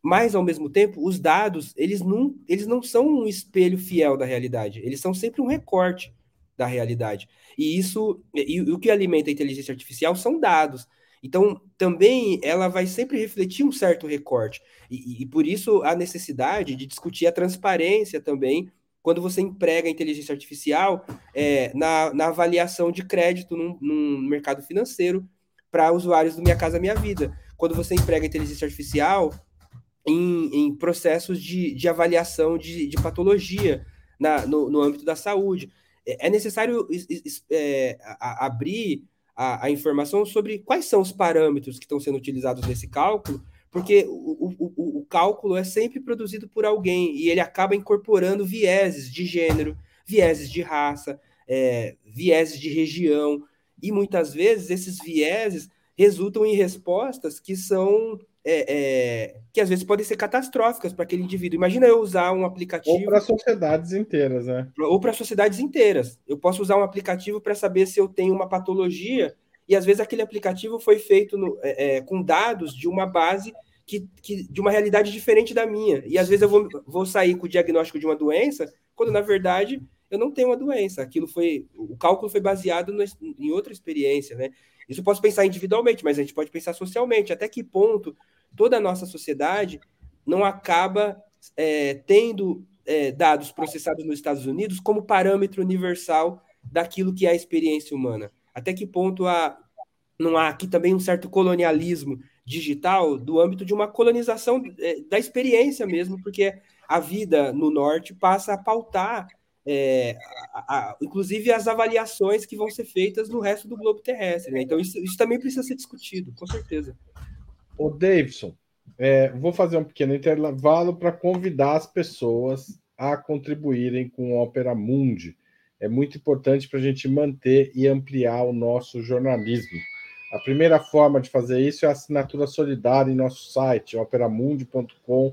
mas ao mesmo tempo, os dados, eles não, eles não são um espelho fiel da realidade, eles são sempre um recorte da realidade. E isso, e, e o que alimenta a inteligência artificial são dados. Então, também ela vai sempre refletir um certo recorte. E, e, por isso a necessidade de discutir a transparência também quando você emprega a inteligência artificial é, na, na avaliação de crédito num, num mercado financeiro para usuários do Minha Casa Minha Vida. Quando você emprega a inteligência artificial em, em processos de, de avaliação de, de patologia na, no, no, âmbito da saúde. É, é necessário é, abrir a, a, informação sobre quais são os parâmetros que estão sendo utilizados nesse cálculo, porque o, o, o, cálculo é sempre produzido por alguém e ele acaba incorporando vieses de gênero, vieses de raça, é, vieses de região, e muitas vezes esses vieses resultam em respostas que são é, é, que às vezes podem ser catastróficas para aquele indivíduo. Imagina eu usar um aplicativo. Ou para sociedades inteiras, né? Ou para sociedades inteiras. Eu posso usar um aplicativo para saber se eu tenho uma patologia, e às vezes aquele aplicativo foi feito no, é, é, com dados de uma base que, que, de uma realidade diferente da minha. E às vezes eu vou, vou sair com o diagnóstico de uma doença, quando na verdade eu não tenho uma doença. Aquilo foi. O cálculo foi baseado no, em outra experiência, né? Isso eu posso pensar individualmente, mas a gente pode pensar socialmente. Até que ponto toda a nossa sociedade não acaba é, tendo é, dados processados nos Estados Unidos como parâmetro universal daquilo que é a experiência humana? Até que ponto há, não há aqui também um certo colonialismo digital do âmbito de uma colonização é, da experiência mesmo, porque a vida no norte passa a pautar é, a, a, inclusive as avaliações que vão ser feitas no resto do globo terrestre. Né? Então, isso, isso, também precisa ser discutido, com certeza. O Davidson, é, vou fazer um pequeno intervalo para convidar as pessoas a contribuírem com o Opera Mundi. É muito importante para a gente manter e ampliar o nosso jornalismo. A primeira forma de fazer isso é a assinatura solidária em nosso site, operamundi.com.br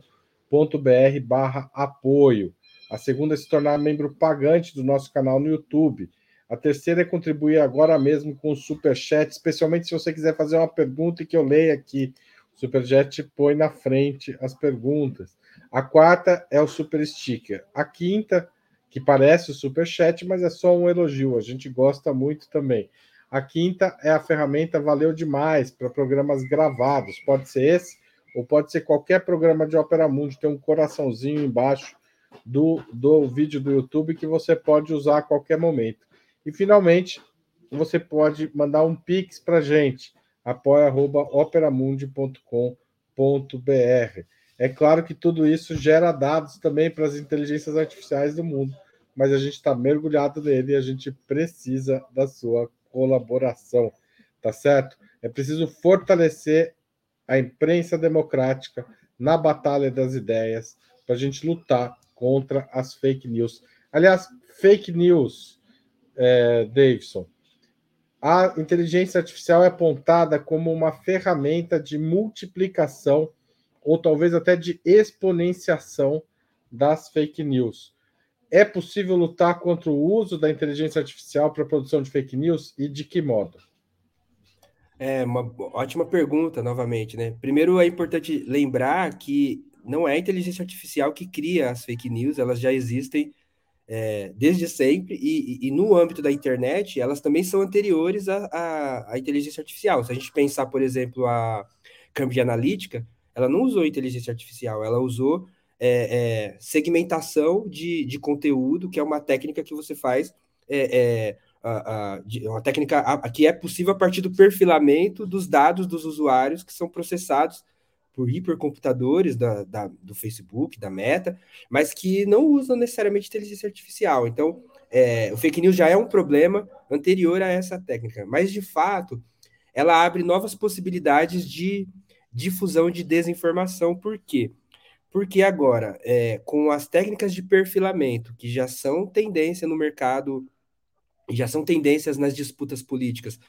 barra apoio. A segunda é se tornar membro pagante do nosso canal no YouTube. A terceira é contribuir agora mesmo com o Super Chat, especialmente se você quiser fazer uma pergunta e que eu leia aqui. O Super Chat põe na frente as perguntas. A quarta é o Super Sticker. A quinta, que parece o Super Chat, mas é só um elogio. A gente gosta muito também. A quinta é a ferramenta Valeu Demais para programas gravados. Pode ser esse ou pode ser qualquer programa de Opera Mundi. Tem um coraçãozinho embaixo do, do vídeo do YouTube que você pode usar a qualquer momento. E finalmente, você pode mandar um pix para gente, apoia.operamundi.com.br. É claro que tudo isso gera dados também para as inteligências artificiais do mundo, mas a gente está mergulhado nele e a gente precisa da sua colaboração, tá certo? É preciso fortalecer a imprensa democrática na batalha das ideias para a gente lutar contra as fake news. Aliás, fake news, é, Davidson. A inteligência artificial é apontada como uma ferramenta de multiplicação ou talvez até de exponenciação das fake news. É possível lutar contra o uso da inteligência artificial para a produção de fake news e de que modo? É uma ótima pergunta, novamente, né? Primeiro é importante lembrar que não é a inteligência artificial que cria as fake news, elas já existem é, desde sempre, e, e, no âmbito da internet, elas também são anteriores à, à, à, inteligência artificial. Se a gente pensar, por exemplo, a Cambridge Analytica, ela não usou inteligência artificial, ela usou é, é, segmentação de, de conteúdo, que é uma técnica que você faz, é, é, a, a, uma técnica a, que é possível a partir do perfilamento dos dados dos usuários que são processados por hipercomputadores da, da, do Facebook, da Meta, mas que não usam necessariamente inteligência artificial. Então, é, o fake news já é um problema anterior a essa técnica, mas de fato, ela abre novas possibilidades de difusão de desinformação. Por quê? Porque agora, é, com as técnicas de perfilamento, que já são tendência no mercado, já são tendências nas disputas políticas,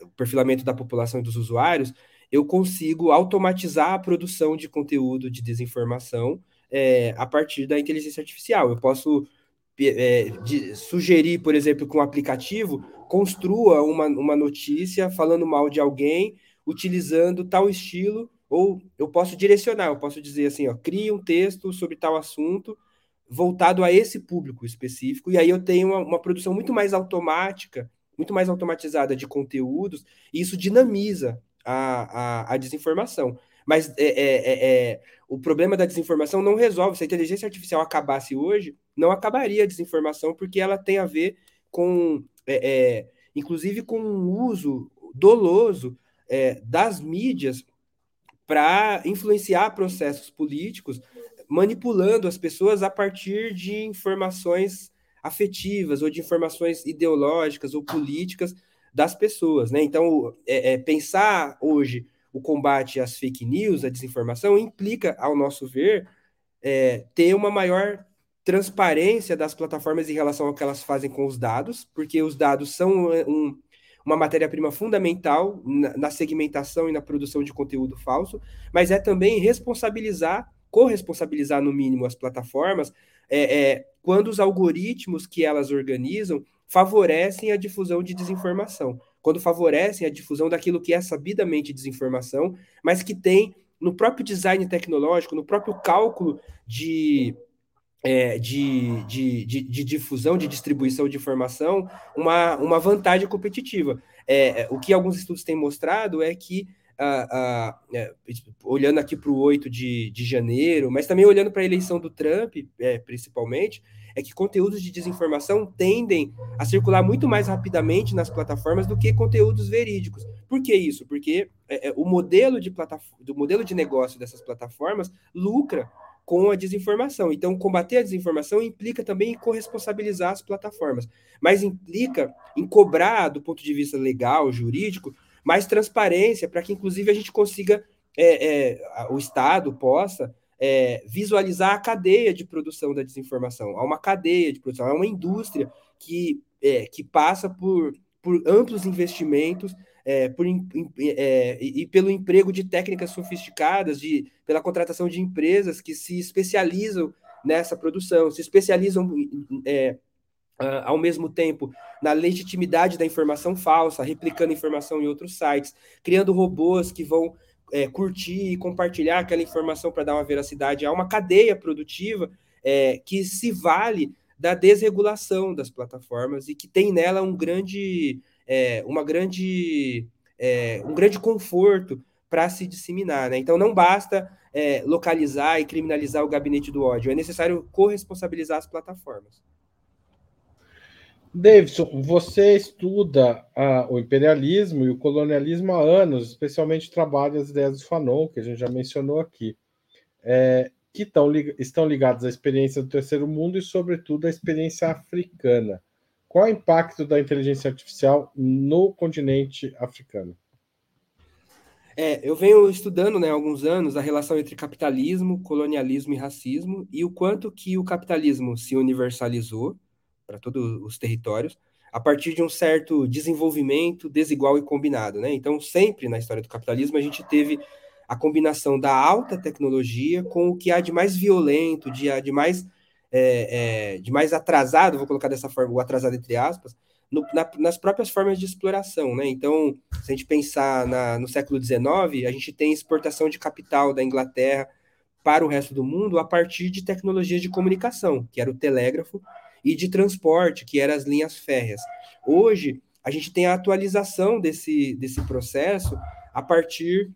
o perfilamento da população e dos usuários, eu consigo automatizar a produção de conteúdo de desinformação é, a partir da inteligência artificial. Eu posso é, de, sugerir, por exemplo, que um aplicativo construa uma, uma notícia falando mal de alguém, utilizando tal estilo, ou eu posso direcionar, eu posso dizer assim, ó, crie um texto sobre tal assunto voltado a esse público específico, e aí eu tenho uma, uma produção muito mais automática, muito mais automatizada de conteúdos, e isso dinamiza a, a, a desinformação. Mas é, é, é, é, o problema da desinformação não resolve. Se a inteligência artificial acabasse hoje, não acabaria a desinformação, porque ela tem a ver com, é, inclusive, com o uso doloso das mídias para influenciar processos políticos, manipulando as pessoas a partir de informações afetivas ou de informações ideológicas ou políticas das pessoas, né? Então, é, é, pensar hoje o combate às fake news, à desinformação, implica, ao nosso ver, é, ter uma maior transparência das plataformas em relação ao que elas fazem com os dados, porque os dados são é, um, uma matéria-prima fundamental na, na, segmentação e na produção de conteúdo falso, mas é também responsabilizar, corresponsabilizar no mínimo as plataformas é, é, quando os algoritmos que elas organizam favorecem a difusão de desinformação, quando favorecem a difusão daquilo que é sabidamente desinformação, mas que tem no próprio design tecnológico, no próprio cálculo de é, de, de, de, de, difusão, de distribuição de informação, uma, uma vantagem competitiva. É, é o que alguns estudos têm mostrado é que, é, olhando aqui para o 8 de, de janeiro, mas também olhando para a eleição do Trump, é, principalmente, é que conteúdos de desinformação tendem a circular muito mais rapidamente nas plataformas do que conteúdos verídicos. Por que isso? Porque é, é, o modelo de do modelo de negócio dessas plataformas lucra com a desinformação. Então, combater a desinformação implica também em corresponsabilizar as plataformas, mas implica em cobrar, do ponto de vista legal, jurídico, mais transparência, para que, inclusive, a gente consiga, é, é, o Estado possa é, visualizar a cadeia de produção da desinformação. Há uma cadeia de produção, há uma indústria que, é, que passa por, por amplos investimentos é, por, é, e, e, pelo emprego de técnicas sofisticadas, de, pela contratação de empresas que se especializam nessa produção, se especializam é, ao mesmo tempo na legitimidade da informação falsa, replicando informação em outros sites, criando robôs que vão é, curtir e compartilhar aquela informação para dar uma veracidade. Há uma cadeia produtiva é, que se vale da desregulação das plataformas e que tem nela um grande é, uma grande, é, um grande conforto para se disseminar. Né? Então, não basta é, localizar e criminalizar o gabinete do ódio, é necessário corresponsabilizar as plataformas. Davidson, você estuda ah, o imperialismo e o colonialismo há anos, especialmente trabalha as ideias do Fanon, que a gente já mencionou aqui, é, que tão, estão ligadas à experiência do terceiro mundo e, sobretudo, à experiência africana. Qual é o impacto da inteligência artificial no continente africano? É, eu venho estudando né, há alguns anos a relação entre capitalismo, colonialismo e racismo e o quanto que o capitalismo se universalizou para todos os territórios a partir de um certo desenvolvimento desigual e combinado. Né? Então, sempre na história do capitalismo, a gente teve a combinação da alta tecnologia com o que há de mais violento, de, de mais é, é, de mais atrasado, vou colocar dessa forma, o atrasado entre aspas, no, na, nas próprias formas de exploração, né? Então, se a gente pensar na, no século XIX, a gente tem exportação de capital da Inglaterra para o resto do mundo a partir de tecnologias de comunicação, que era o telégrafo, e de transporte, que eram as linhas férreas. Hoje, a gente tem a atualização desse, desse processo a partir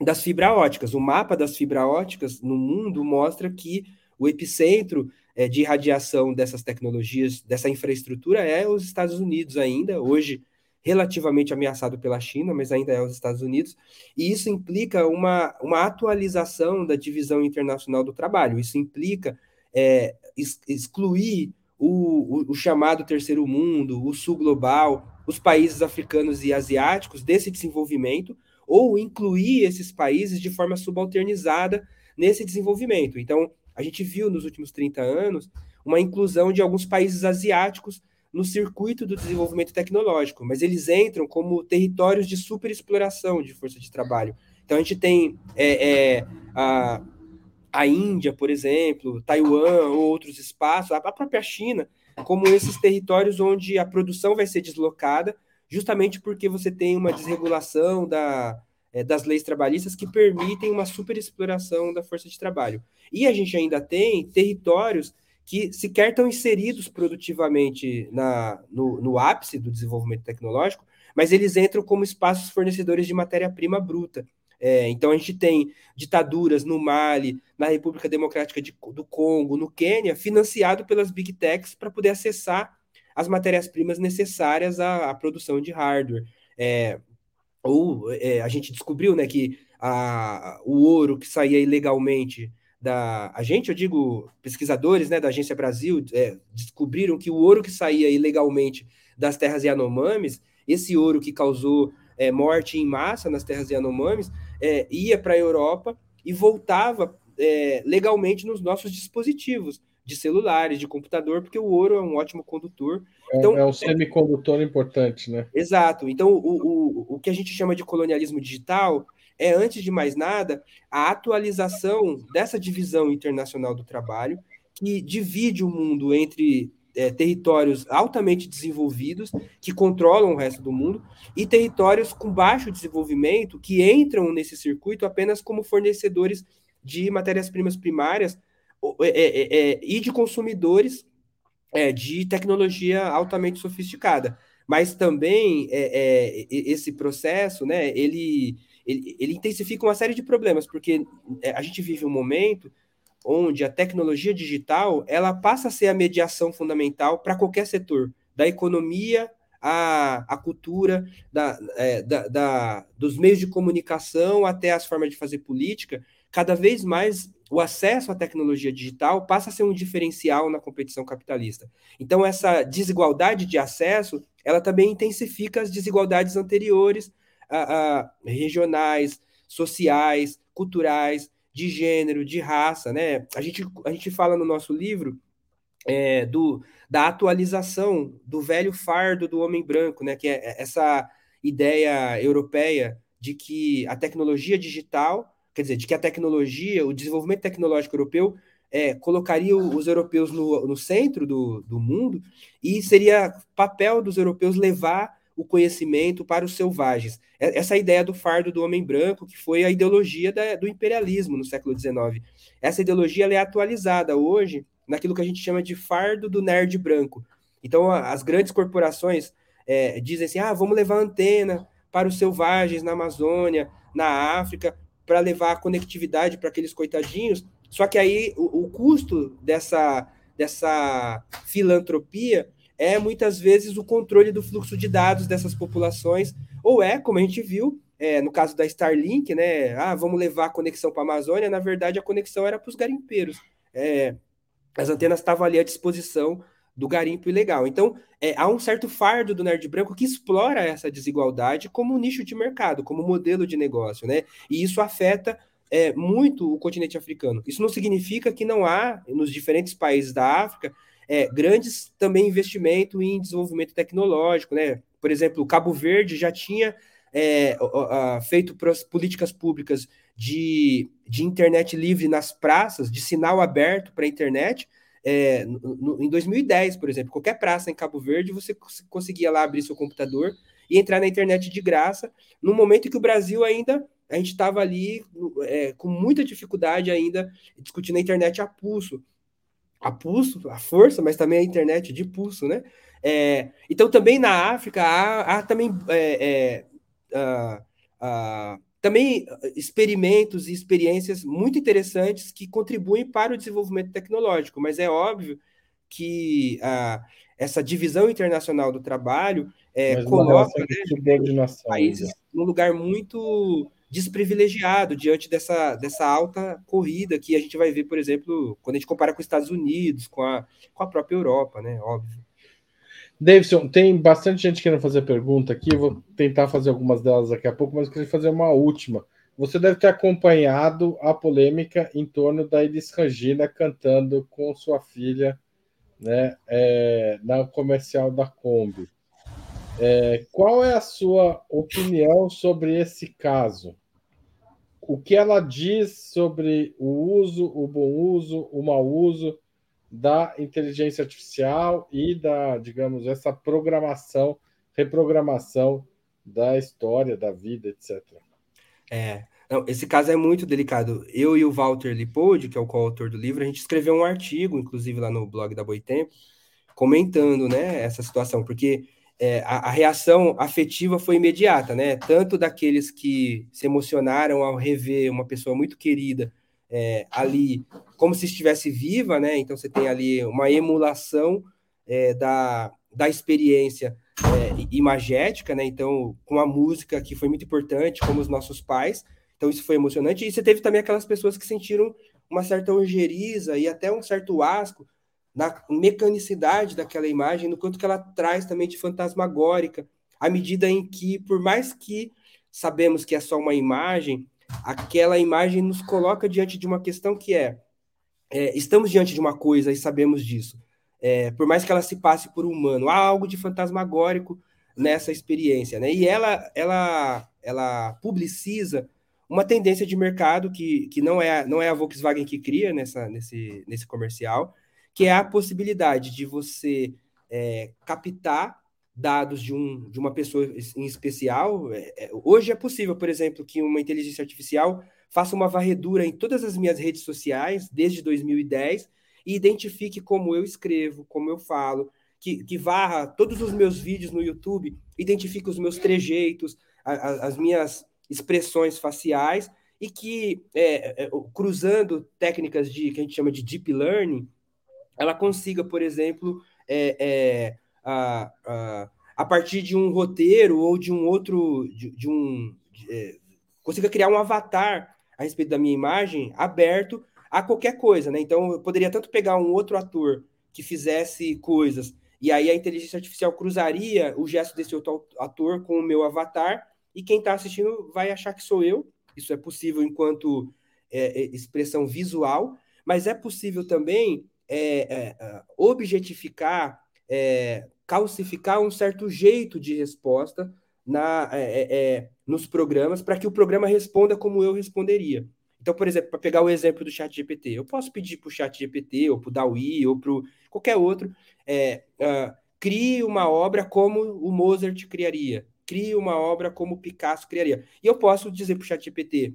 das fibra óticas. O mapa das fibra óticas no mundo mostra que o epicentro é, de radiação dessas tecnologias, dessa infraestrutura, é os Estados Unidos ainda, hoje relativamente ameaçado pela China, mas ainda é os Estados Unidos, e isso implica uma, uma atualização da divisão internacional do trabalho, isso implica é, ex excluir o, o, o chamado terceiro mundo, o sul global, os países africanos e asiáticos desse desenvolvimento, ou incluir esses países de forma subalternizada nesse desenvolvimento. Então, a gente viu nos últimos 30 anos uma inclusão de alguns países asiáticos no circuito do desenvolvimento tecnológico, mas eles entram como territórios de superexploração de força de trabalho. Então a gente tem é, é, a, a Índia, por exemplo, Taiwan ou outros espaços, a própria China, como esses territórios onde a produção vai ser deslocada, justamente porque você tem uma desregulação da, é, das leis trabalhistas que permitem uma superexploração da força de trabalho. E a gente ainda tem territórios que sequer estão inseridos produtivamente na, no, no ápice do desenvolvimento tecnológico, mas eles entram como espaços fornecedores de matéria-prima bruta. É, então a gente tem ditaduras no Mali, na República Democrática de, do Congo, no Quênia, financiado pelas big techs para poder acessar as matérias-primas necessárias à, à, produção de hardware. É, ou é, a gente descobriu né, que a, o ouro que saía ilegalmente da a gente, eu digo pesquisadores né, da Agência Brasil, é, descobriram que o ouro que saía ilegalmente das terras Yanomamis, esse ouro que causou é, morte em massa nas terras Yanomamis, é, ia para a Europa e voltava é, legalmente nos nossos dispositivos de celulares, de computador, porque o ouro é um ótimo condutor. É, então, é um semicondutor importante, né? Exato. Então, o, o, o que a gente chama de colonialismo digital é, antes de mais nada, a atualização dessa divisão internacional do trabalho, que divide o mundo entre é, territórios altamente desenvolvidos, que controlam o resto do mundo, e territórios com baixo desenvolvimento, que entram nesse circuito apenas como fornecedores de matérias-primas primárias é, é, é, e de consumidores é, de tecnologia altamente sofisticada. Mas também é, esse processo, né, ele, ele, ele intensifica uma série de problemas, porque a gente vive um momento onde a tecnologia digital ela passa a ser a mediação fundamental para qualquer setor, da economia à, à cultura, da, é, da, da, dos meios de comunicação até as formas de fazer política, cada vez mais o acesso à tecnologia digital passa a ser um diferencial na competição capitalista. Então, essa desigualdade de acesso, ela também intensifica as desigualdades anteriores, a, a regionais, sociais, culturais, de gênero, de raça, né? A gente, a gente fala no nosso livro é, do, da atualização do velho fardo do homem branco, né? Que é essa ideia europeia de que a tecnologia digital, quer dizer, de que a tecnologia, o desenvolvimento tecnológico europeu é, colocaria os europeus no, no centro do, do mundo e seria papel dos europeus levar o conhecimento para os selvagens. Essa ideia do fardo do homem branco, que foi a ideologia da, do imperialismo no século XIX. Essa ideologia é atualizada hoje naquilo que a gente chama de fardo do nerd branco. Então, as grandes corporações é, dizem assim: ah, vamos levar antena para os selvagens na Amazônia, na África, para levar a conectividade para aqueles coitadinhos. Só que aí o, o custo dessa, dessa filantropia é muitas vezes o controle do fluxo de dados dessas populações, ou é, como a gente viu, é, no caso da Starlink, né? Ah, vamos levar a conexão para a Amazônia. Na verdade, a conexão era para os garimpeiros. É, as antenas estavam ali à disposição do garimpo ilegal. Então, é, há um certo fardo do nerd branco que explora essa desigualdade como nicho de mercado, como modelo de negócio, né? E isso afeta é, muito o continente africano. Isso não significa que não há, nos diferentes países da África, é, grandes também investimento em desenvolvimento tecnológico, né? Por exemplo, o Cabo Verde já tinha é, feito políticas públicas de, de internet livre nas praças, de sinal aberto para a internet. É, no, no, em 2010, por exemplo, qualquer praça em Cabo Verde, você conseguia lá abrir seu computador e entrar na internet de graça, no momento em que o Brasil ainda a gente estava ali é, com muita dificuldade ainda discutindo a internet a pulso a pulso, a força, mas também a internet de pulso, né? É, então, também na África há, há também, é, é, também experimentos e experiências muito interessantes que contribuem para o desenvolvimento tecnológico, mas é óbvio que essa divisão internacional do trabalho é, coloca né, países num lugar muito desprivilegiado diante dessa, dessa alta corrida que a gente vai ver, por exemplo, quando a gente compara com os Estados Unidos, com a, com a própria Europa, né? Óbvio. Davidson, tem bastante gente querendo fazer pergunta aqui, vou tentar fazer algumas delas daqui a pouco, mas queria fazer uma última. Você deve ter acompanhado a polêmica em torno da Elis Regina cantando com sua filha né, é, na comercial da Kombi. É, qual é a sua opinião sobre esse caso? O que ela diz sobre o uso, o bom uso, o mau uso da inteligência artificial e da, digamos, essa programação, reprogramação da história, da vida, etc. É, não, esse caso é muito delicado. Eu e o Walter Lipoldi, que é o coautor do livro, a gente escreveu um artigo, inclusive lá no blog da Boitempo, comentando, né, essa situação, porque é, a, a, reação afetiva foi imediata, né? Tanto daqueles que se emocionaram ao rever uma pessoa muito querida é, ali, como se estivesse viva, né? Então você tem ali uma emulação é, da, da experiência é, imagética, né? Então, com a música que foi muito importante, como os nossos pais. Então, isso foi emocionante. E você teve também aquelas pessoas que sentiram uma certa ojeriza e até um certo asco na mecanicidade daquela imagem, no quanto que ela traz também de fantasmagórica, à medida em que, por mais que sabemos que é só uma imagem, aquela imagem nos coloca diante de uma questão que é, é, estamos diante de uma coisa e sabemos disso. É, por mais que ela se passe por humano, há algo de fantasmagórico nessa experiência, né? E ela, ela, ela publiciza uma tendência de mercado que, que não, é, não é a Volkswagen que cria nessa, nesse, nesse comercial, que é a possibilidade de você é, captar dados de, um, de uma pessoa em especial. É, é, hoje é possível, por exemplo, que uma inteligência artificial faça uma varredura em todas as minhas redes sociais desde 2010 e identifique como eu escrevo, como eu falo, que, que varra todos os meus vídeos no YouTube, identifique os meus trejeitos, a, a, as minhas expressões faciais e que, é, é, cruzando técnicas de que a gente chama de deep learning, ela consiga, por exemplo, é, é, a, a, a, partir de um roteiro ou de um outro, de, de um, de, é, consiga criar um avatar a respeito da minha imagem aberto a qualquer coisa, né? Então, eu poderia tanto pegar um outro ator que fizesse coisas e aí a inteligência artificial cruzaria o gesto desse outro ator com o meu avatar e quem está assistindo vai achar que sou eu. Isso é possível enquanto é, expressão visual, mas é possível também é, é, objetificar, é, calcificar um certo jeito de resposta na, é, é, é, nos programas para que o programa responda como eu responderia. Então, por exemplo, para pegar o exemplo do chat GPT, eu posso pedir para o chat GPT, ou para o DAWI, ou para qualquer outro, uh, crie uma obra como o Mozart criaria, crie uma obra como o Picasso criaria. E eu posso dizer para o chat GPT,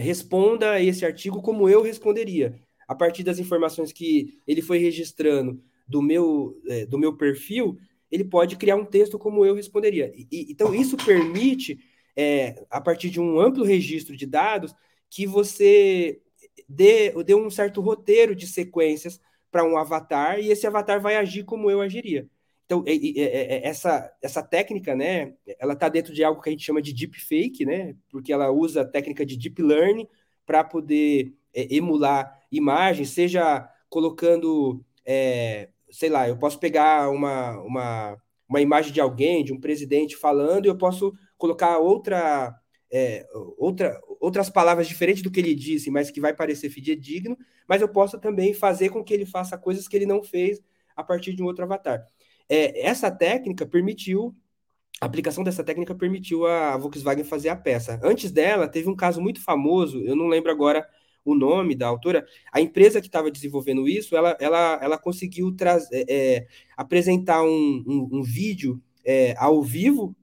responda esse artigo como eu responderia a partir das informações que ele foi registrando do meu, é, do meu perfil, ele pode criar um texto como eu responderia. E, então, isso permite, é, a partir de um amplo registro de dados, que você dê, dê um certo roteiro de sequências para um avatar e esse avatar vai agir como eu agiria. Então, é, é, essa, essa técnica, né, ela está dentro de algo que a gente chama de deepfake, né, porque ela usa a técnica de deep learning para poder é, emular imagens, seja colocando, é, sei lá, eu posso pegar uma, uma, uma imagem de alguém, de um presidente falando, e eu posso colocar outra, é, outra, outras palavras diferentes do que ele disse, mas que vai parecer fidedigno, mas eu posso também fazer com que ele faça coisas que ele não fez a partir de um outro avatar. É, essa técnica permitiu, a aplicação dessa técnica permitiu a Volkswagen fazer a peça. Antes dela, teve um caso muito famoso, eu não lembro agora o nome da autora, a empresa que estava desenvolvendo isso, ela, ela, ela conseguiu trazer, é, é, apresentar um, um, um vídeo é, ao vivo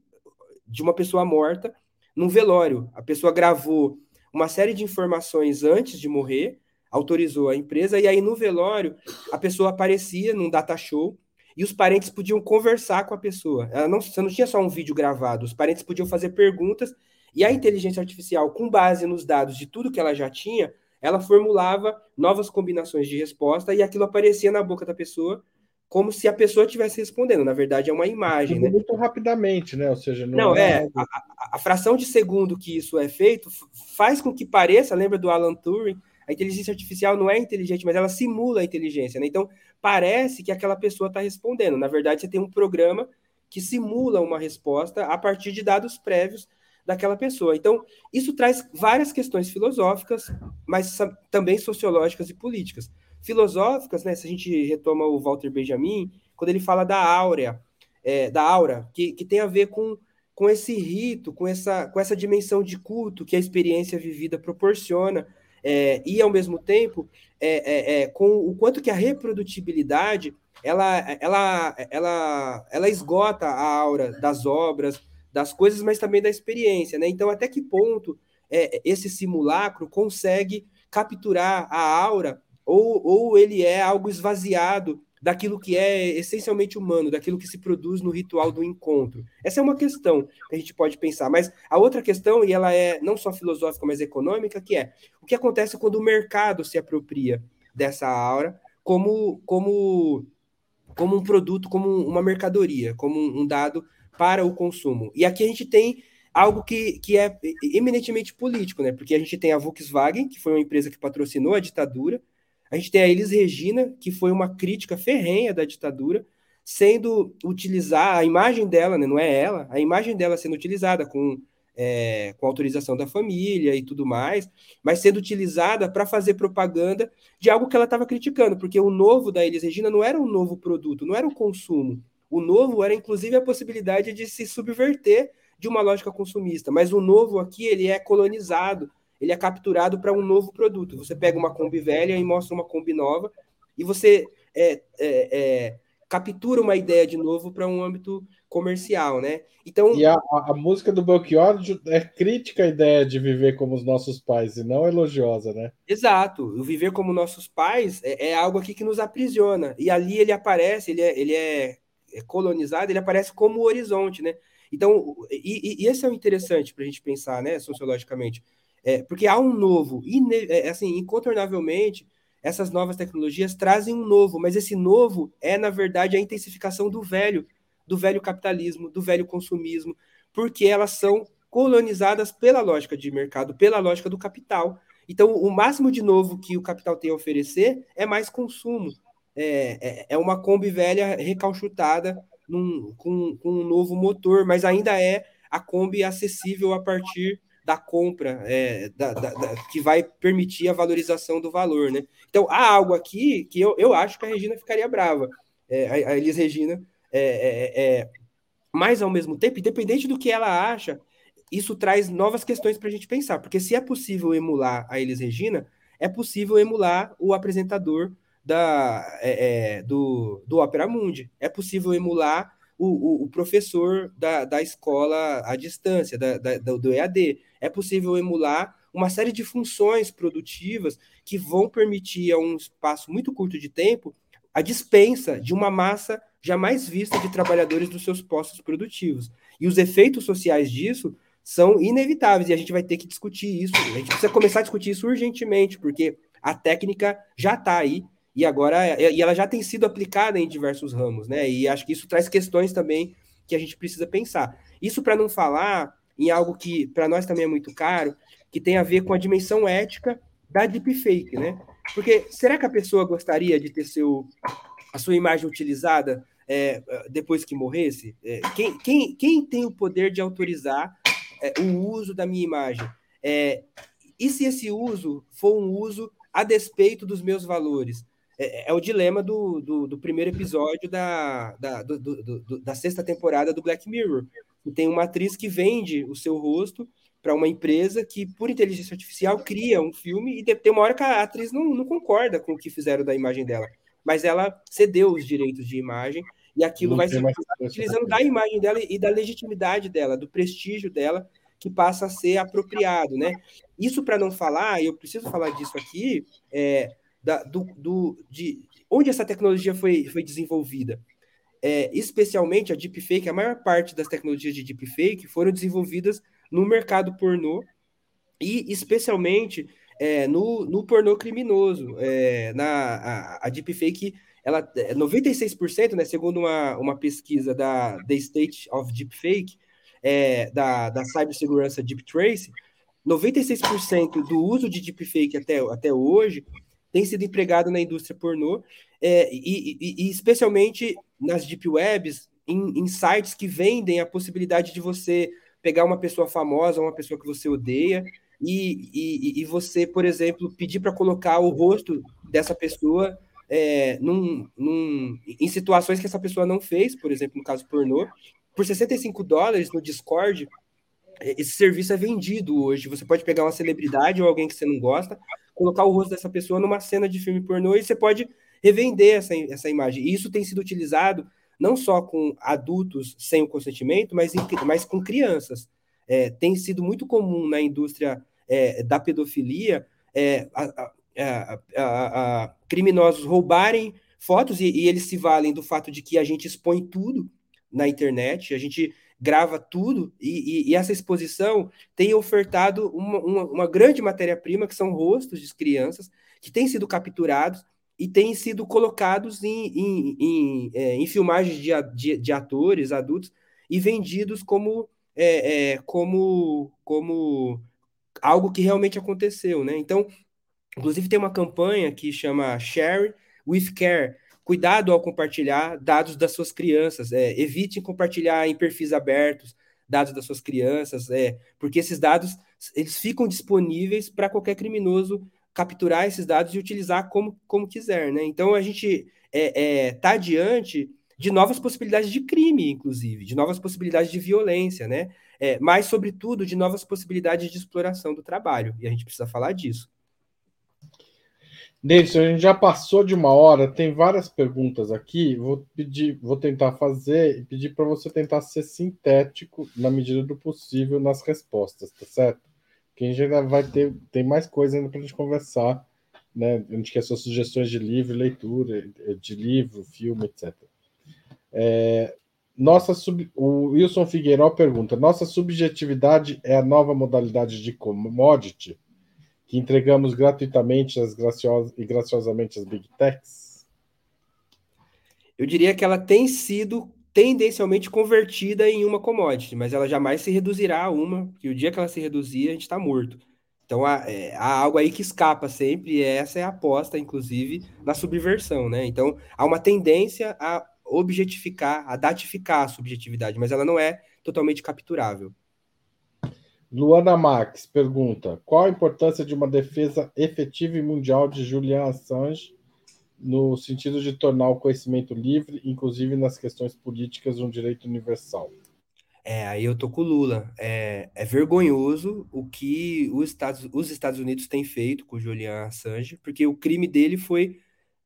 de uma pessoa morta num velório. A pessoa gravou uma série de informações antes de morrer, autorizou a empresa, e aí no velório a pessoa aparecia num data show e os parentes podiam conversar com a pessoa. Ela não, você não tinha só um vídeo gravado, os parentes podiam fazer perguntas e a inteligência artificial, com base nos dados de tudo que ela já tinha, ela formulava novas combinações de resposta e aquilo aparecia na boca da pessoa como se a pessoa estivesse respondendo. Na verdade, é uma imagem. Né? Muito rapidamente, né? Ou seja, não, não é. é a, a, fração de segundo que isso é feito faz com que pareça, lembra do Alan Turing? A inteligência artificial não é inteligente, mas ela simula a inteligência. Né? Então, parece que aquela pessoa está respondendo. Na verdade, você tem um programa que simula uma resposta a partir de dados prévios daquela pessoa. Então, isso traz várias questões filosóficas, mas também sociológicas e políticas. Filosóficas, né, se a gente retoma o Walter Benjamin, quando ele fala da áurea, é, da aura, que, que tem a ver com, com esse rito, com essa, com essa dimensão de culto que a experiência vivida proporciona, é, e ao mesmo tempo é, é, é com o quanto que a reprodutibilidade ela, ela, ela, ela esgota a aura das obras, das coisas, mas também da experiência, né? Então, até que ponto é, esse simulacro consegue capturar a aura ou, ou ele é algo esvaziado daquilo que é essencialmente humano, daquilo que se produz no ritual do encontro. Essa é uma questão que a gente pode pensar, mas a outra questão, e ela é não só filosófica, mas econômica, que é o que acontece quando o mercado se apropria dessa aura como, como, como um produto, como uma mercadoria, como um dado para o consumo. E aqui a gente tem algo que, que é eminentemente político, né? Porque a gente tem a Volkswagen, que foi uma empresa que patrocinou a ditadura, a gente tem a Elis Regina, que foi uma crítica ferrenha da ditadura, sendo utilizar a imagem dela, né? não é ela, a imagem dela sendo utilizada com é, com autorização da família e tudo mais, mas sendo utilizada para fazer propaganda de algo que ela estava criticando, porque o novo da Elis Regina não era um novo produto, não era o consumo. O novo era, inclusive, a possibilidade de se subverter de uma lógica consumista, mas o novo aqui ele é colonizado, ele é capturado para um novo produto. Você pega uma Kombi velha e mostra uma Kombi nova, e você é, é, é, captura uma ideia de novo para um âmbito comercial, né? Então e a, a, música do Belchior é crítica à ideia de viver como os nossos pais e não elogiosa, né? Exato. O viver como nossos pais é, é algo aqui que nos aprisiona e ali ele aparece, ele é, ele é, é colonizado, ele aparece como horizonte, né? Então, e, e esse é o interessante para a gente pensar, né, sociologicamente, é, porque há um novo, e é, assim, incontornavelmente essas novas tecnologias trazem um novo, mas esse novo é, na verdade, a intensificação do velho, do velho capitalismo, do velho consumismo, porque elas são colonizadas pela lógica de mercado, pela lógica do capital. Então, o máximo de novo que o capital tem a oferecer é mais consumo. É, é, é uma Kombi velha recalchutada num, com, com um novo motor, mas ainda é a Kombi acessível a partir da compra, é, da, da, da, que vai permitir a valorização do valor, né? Então, há algo aqui que eu, eu acho que a Regina ficaria brava, é, a, a Elis Regina, é, é, é, mas ao mesmo tempo, independente do que ela acha, isso traz novas questões para a gente pensar, porque se é possível emular a Elis Regina, é possível emular o apresentador da, é, é, do, do Opera Mundi, é possível emular o, o, o, professor da, da escola à distância, da, da, do EAD. É possível emular uma série de funções produtivas que vão permitir, a um espaço muito curto de tempo, a dispensa de uma massa jamais vista de trabalhadores dos seus postos produtivos. E os efeitos sociais disso são inevitáveis e a gente vai ter que discutir isso. A gente precisa começar a discutir isso urgentemente, porque a técnica já está aí e agora e ela já tem sido aplicada em diversos ramos, né? E acho que isso traz questões também que a gente precisa pensar. Isso para não falar em algo que para nós também é muito caro, que tem a ver com a dimensão ética da deepfake, né? Porque será que a pessoa gostaria de ter seu, a sua imagem utilizada é, depois que morresse? É, quem, quem, quem tem o poder de autorizar é, o uso da minha imagem? É, e se esse uso for um uso a despeito dos meus valores? É, é, o dilema do, do, do, primeiro episódio da, da, do, do, da sexta temporada do Black Mirror. E tem uma atriz que vende o seu rosto para uma empresa que, por inteligência artificial, cria um filme e tem uma hora que a atriz não, não concorda com o que fizeram da imagem dela. Mas ela cedeu os direitos de imagem e aquilo não vai ser utilizando da imagem dela e da legitimidade dela, do prestígio dela, que passa a ser apropriado, né? Isso para não falar, e eu preciso falar disso aqui, é, da, do, do, de onde essa tecnologia foi, foi desenvolvida. É, especialmente a deepfake, a maior parte das tecnologias de deepfake foram desenvolvidas no mercado pornô e especialmente é, no, no pornô criminoso. É, na, a, a deepfake, ela, 96%, é, né, segundo uma, uma pesquisa da The State of Deepfake, é, da, da cibersegurança Deep Trace, 96% do uso de deepfake até, até hoje tem sido empregado na indústria pornô, é, e, e, e, especialmente nas deep webs, em, em, sites que vendem a possibilidade de você pegar uma pessoa famosa, uma pessoa que você odeia, e, e você, por exemplo, pedir para colocar o rosto dessa pessoa é, num, num, em situações que essa pessoa não fez, por exemplo, no caso pornô, por 65 dólares no Discord, esse serviço é vendido hoje. Você pode pegar uma celebridade ou alguém que você não gosta, colocar o rosto dessa pessoa numa cena de filme pornô e você pode revender essa, essa imagem. E isso tem sido utilizado não só com adultos sem o consentimento, mas, em, mas com crianças. É, tem sido muito comum na indústria é, da pedofilia é, a, a, a, criminosos roubarem fotos e, e eles se valem do fato de que a gente expõe tudo na internet, a gente grava tudo, e, e, e essa exposição tem ofertado uma, uma, uma grande matéria-prima, que são rostos de crianças, que têm sido capturados e têm sido colocados em, em, em, é, em filmagens de, de, de, atores adultos e vendidos como, é, é, como, como algo que realmente aconteceu. Né? Então, inclusive, tem uma campanha que chama Share with Care, cuidado ao compartilhar dados das suas crianças, é, evitem compartilhar em perfis abertos dados das suas crianças, é, porque esses dados eles ficam disponíveis para qualquer criminoso capturar esses dados e utilizar como, como quiser, né? Então a gente está é, é, tá diante de novas possibilidades de crime, inclusive, de novas possibilidades de violência, né? É, mas, sobretudo, de novas possibilidades de exploração do trabalho, e a gente precisa falar disso. Davidson, a gente já passou de uma hora, tem várias perguntas aqui. Vou pedir, vou tentar fazer e pedir para você tentar ser sintético na medida do possível nas respostas, tá certo? Que a gente ainda vai ter tem mais coisa ainda para a gente conversar, né? A gente quer suas sugestões de livro, leitura, de livro, filme, etc. É, nossa sub, o Wilson Figueiredo pergunta: nossa subjetividade é a nova modalidade de commodity? Que entregamos gratuitamente as graciosas e graciosamente as Big Techs? Eu diria que ela tem sido tendencialmente convertida em uma commodity, mas ela jamais se reduzirá a uma, porque o dia que ela se reduzir, a gente está morto. Então há, é, há, algo aí que escapa sempre, e essa é a aposta, inclusive, da subversão, né? Então há uma tendência a objetificar, a datificar a subjetividade, mas ela não é totalmente capturável. Luana Max pergunta: qual a importância de uma defesa efetiva e mundial de Julian Assange no sentido de tornar o conhecimento livre, inclusive nas questões políticas, um direito universal? É, aí eu tô com o Lula. É, é vergonhoso o que os Estados, os Estados Unidos têm feito com o Julian Assange, porque o crime dele foi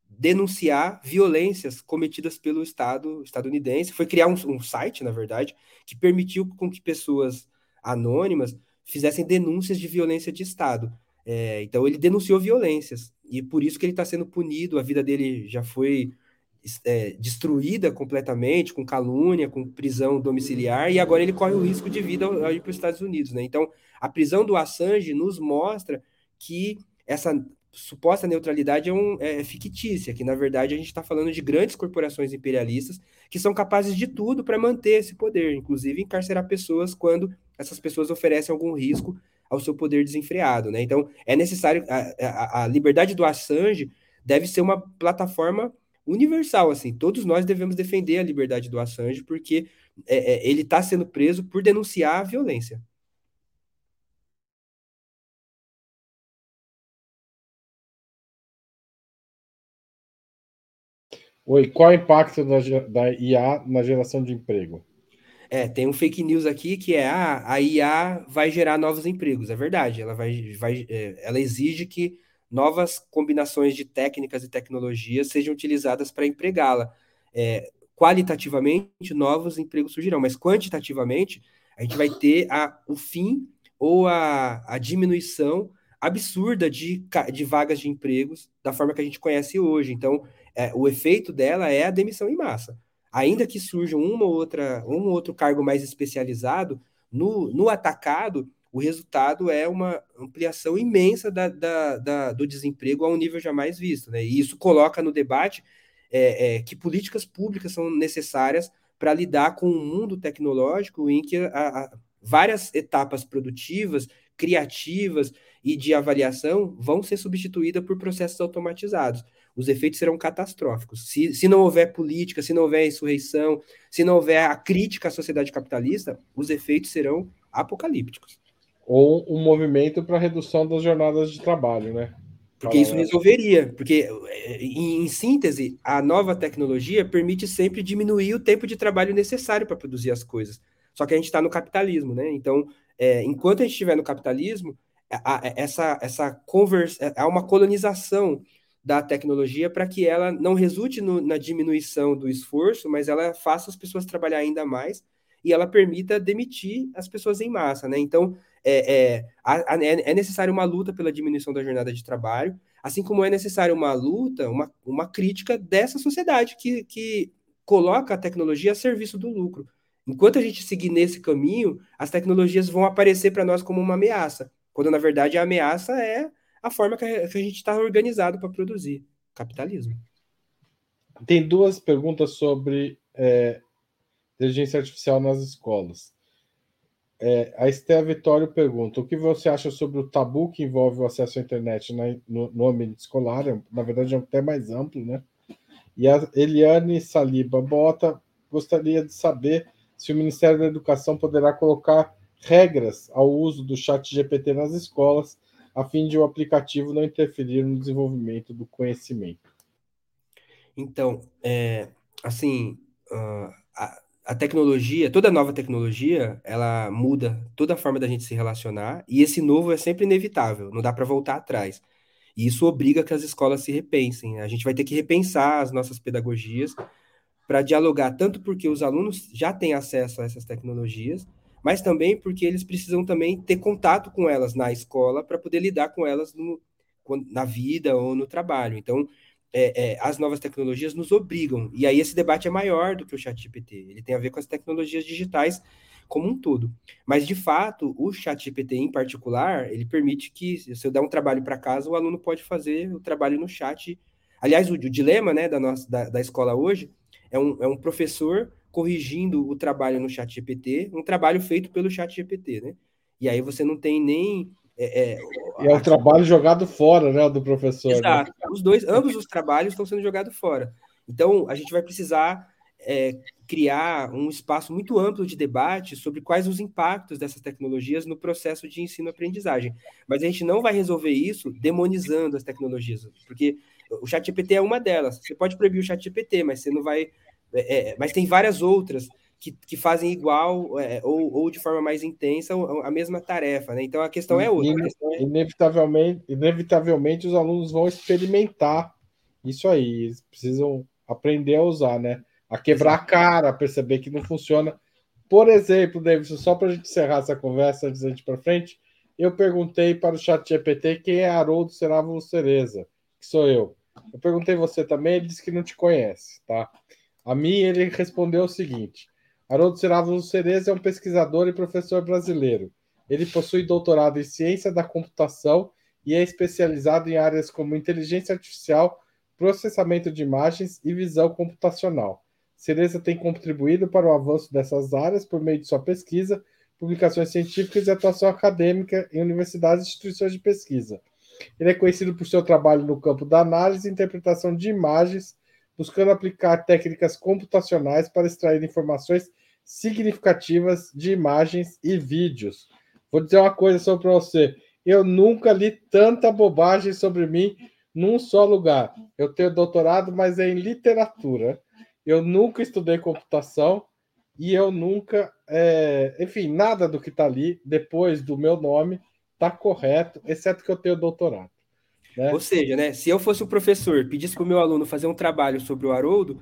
denunciar violências cometidas pelo Estado estadunidense, foi criar um, um site, na verdade, que permitiu com que pessoas anônimas fizessem denúncias de violência de Estado. É, então ele denunciou violências e por isso que ele está sendo punido. A vida dele já foi é, destruída completamente, com calúnia, com prisão domiciliar, e agora ele corre o risco de vida ao, ir para os Estados Unidos. Né? Então, a prisão do Assange nos mostra que essa suposta neutralidade é, um, é fictícia, que na verdade a gente está falando de grandes corporações imperialistas que são capazes de tudo para manter esse poder, inclusive encarcerar pessoas quando essas pessoas oferecem algum risco ao seu poder desenfreado. Né? Então, é necessário. A, a, a liberdade do Assange deve ser uma plataforma universal. assim Todos nós devemos defender a liberdade do Assange, porque é, é, ele está sendo preso por denunciar a violência. Oi, qual é o impacto da, da IA na geração de emprego? É, tem um fake news aqui que é ah, a IA vai gerar novos empregos. É verdade, ela vai, vai é, ela exige que novas combinações de técnicas e tecnologias sejam utilizadas para empregá-la. É, qualitativamente, novos empregos surgirão, mas quantitativamente, a gente vai ter a, o fim ou a, a diminuição absurda de, de vagas de empregos da forma que a gente conhece hoje. Então, é, o efeito dela é a demissão em massa. Ainda que surja uma ou outra, um ou outro cargo mais especializado, no, no atacado, o resultado é uma ampliação imensa da, da, da, do desemprego a um nível jamais visto. Né? E isso coloca no debate é, é, que políticas públicas são necessárias para lidar com um mundo tecnológico em que a, a, várias etapas produtivas, criativas e de avaliação vão ser substituídas por processos automatizados os efeitos serão catastróficos. Se, se não houver política, se não houver insurreição, se não houver a crítica à sociedade capitalista, os efeitos serão apocalípticos. Ou um movimento para redução das jornadas de trabalho, né? Porque isso resolveria, porque, em, em, síntese, a nova tecnologia permite sempre diminuir o tempo de trabalho necessário para produzir as coisas. Só que a gente está no capitalismo, né? Então, é, enquanto a gente estiver no capitalismo, a, a, essa, essa conversa, é, há uma colonização da tecnologia para que ela não resulte no, na diminuição do esforço, mas ela faça as pessoas trabalhar ainda mais e ela permita demitir as pessoas em massa, né? Então, é, é, é, é necessário uma luta pela diminuição da jornada de trabalho, assim como é necessário uma luta, uma, uma crítica dessa sociedade que, que coloca a tecnologia a serviço do lucro. Enquanto a gente seguir nesse caminho, as tecnologias vão aparecer para nós como uma ameaça, quando na verdade a ameaça é a forma que a, gente está organizado para produzir. Capitalismo. Tem duas perguntas sobre é, inteligência artificial nas escolas. É, a Estéia Vitório pergunta: o que você acha sobre o tabu que envolve o acesso à internet na, no, no, ambiente escolar? É, na verdade, é até mais amplo, né? E a Eliane Saliba Bota gostaria de saber se o Ministério da Educação poderá colocar regras ao uso do chat GPT nas escolas, a fim de o aplicativo não interferir no desenvolvimento do conhecimento. Então, é, assim, uh, a, a, tecnologia, toda nova tecnologia, ela muda toda a forma da gente se relacionar, e esse novo é sempre inevitável, não dá para voltar atrás. E isso obriga que as escolas se repensem. Né? A gente vai ter que repensar as nossas pedagogias para dialogar, tanto porque os alunos já têm acesso a essas tecnologias, mas também porque eles precisam também ter contato com elas na escola para poder lidar com elas no, na vida ou no trabalho. Então, é, é, as novas tecnologias nos obrigam. E aí esse debate é maior do que o chat GPT. Ele tem a ver com as tecnologias digitais como um todo. Mas, de fato, o chat GPT em particular, ele permite que, se eu der um trabalho para casa, o aluno pode fazer o trabalho no chat. Aliás, o, o dilema né, da, nossa, da, da escola hoje é um, é um professor corrigindo o trabalho no chat GPT, um trabalho feito pelo chat GPT, né? E aí você não tem nem é, é, é o trabalho jogado fora, né, do professor. Né? Exato. Né? Os dois, ambos os trabalhos estão sendo jogados fora. Então, a gente vai precisar é, criar um espaço muito amplo de debate sobre quais os impactos dessas tecnologias no processo de ensino-aprendizagem. Mas a gente não vai resolver isso demonizando as tecnologias, porque o ChatGPT é uma delas. Você pode proibir o ChatGPT, mas você não vai. É, é mas tem várias outras que, que fazem igual é, ou, ou de forma mais intensa a mesma tarefa, né? Então a questão é outra. Questão é... Inevitavelmente, inevitavelmente os alunos vão experimentar isso aí, eles precisam aprender a usar, né? A quebrar a cara, a perceber que não funciona. Por exemplo, Davidson, só para a gente encerrar essa conversa antes da gente para frente, eu perguntei para o chat GPT quem é Haroldo Seravo Cereza, que sou eu. Eu perguntei você também, ele disse que não te conhece, tá? A mim, ele respondeu o seguinte: Haroldo Seravo Cereza é um pesquisador e professor brasileiro. Ele possui doutorado em ciência da computação e é especializado em áreas como inteligência artificial, processamento de imagens e visão computacional. Cereza tem contribuído para o avanço dessas áreas por meio de sua pesquisa, publicações científicas e atuação acadêmica em universidades e instituições de pesquisa. Ele é conhecido por seu trabalho no campo da análise e interpretação de imagens buscando aplicar técnicas computacionais para extrair informações significativas de imagens e vídeos. Vou dizer uma coisa só para você. Eu nunca li tanta bobagem sobre mim num só lugar. Eu tenho doutorado, mas é em literatura. Eu nunca estudei computação e eu nunca, é... enfim, nada do que está ali depois do meu nome está correto, exceto que eu tenho doutorado. Né? Ou seja, né, se eu fosse o professor, pedisse para o meu aluno fazer um trabalho sobre o Haroldo,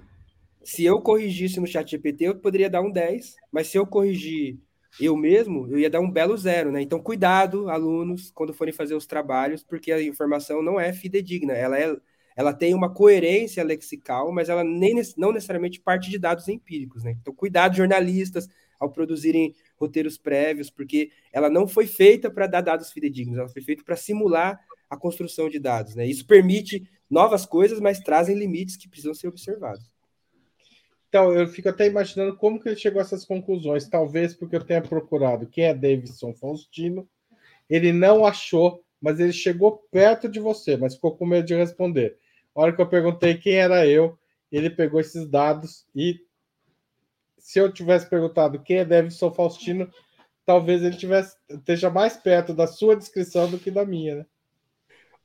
se eu corrigisse no chat GPT, eu poderia dar um 10, mas se eu corrigir eu mesmo, eu ia dar um belo zero, né? Então, cuidado, alunos, quando forem fazer os trabalhos, porque a informação não é fidedigna, ela, é, ela tem uma coerência lexical, mas ela nem, não necessariamente parte de dados empíricos, né? Então, cuidado, jornalistas, ao produzirem roteiros prévios, porque ela não foi feita para dar dados fidedignos, ela foi feita para simular a construção de dados. Né? Isso permite novas coisas, mas trazem limites que precisam ser observados. Então, eu fico até imaginando como que ele chegou a essas conclusões. Talvez porque eu tenha procurado quem é Davidson Faustino. Ele não achou, mas ele chegou perto de você, mas ficou com medo de responder. A hora que eu perguntei quem era eu, ele pegou esses dados e se eu tivesse perguntado quem é Davidson Faustino, talvez ele tivesse, esteja mais perto da sua descrição do que da minha, né?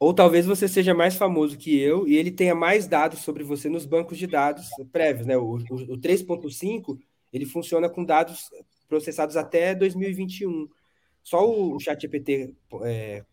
Ou talvez você seja mais famoso que eu e ele tenha mais dados sobre você nos bancos de dados prévios, né? O, o, o 3.5 ele funciona com dados processados até 2021. Só o ChatGPT é,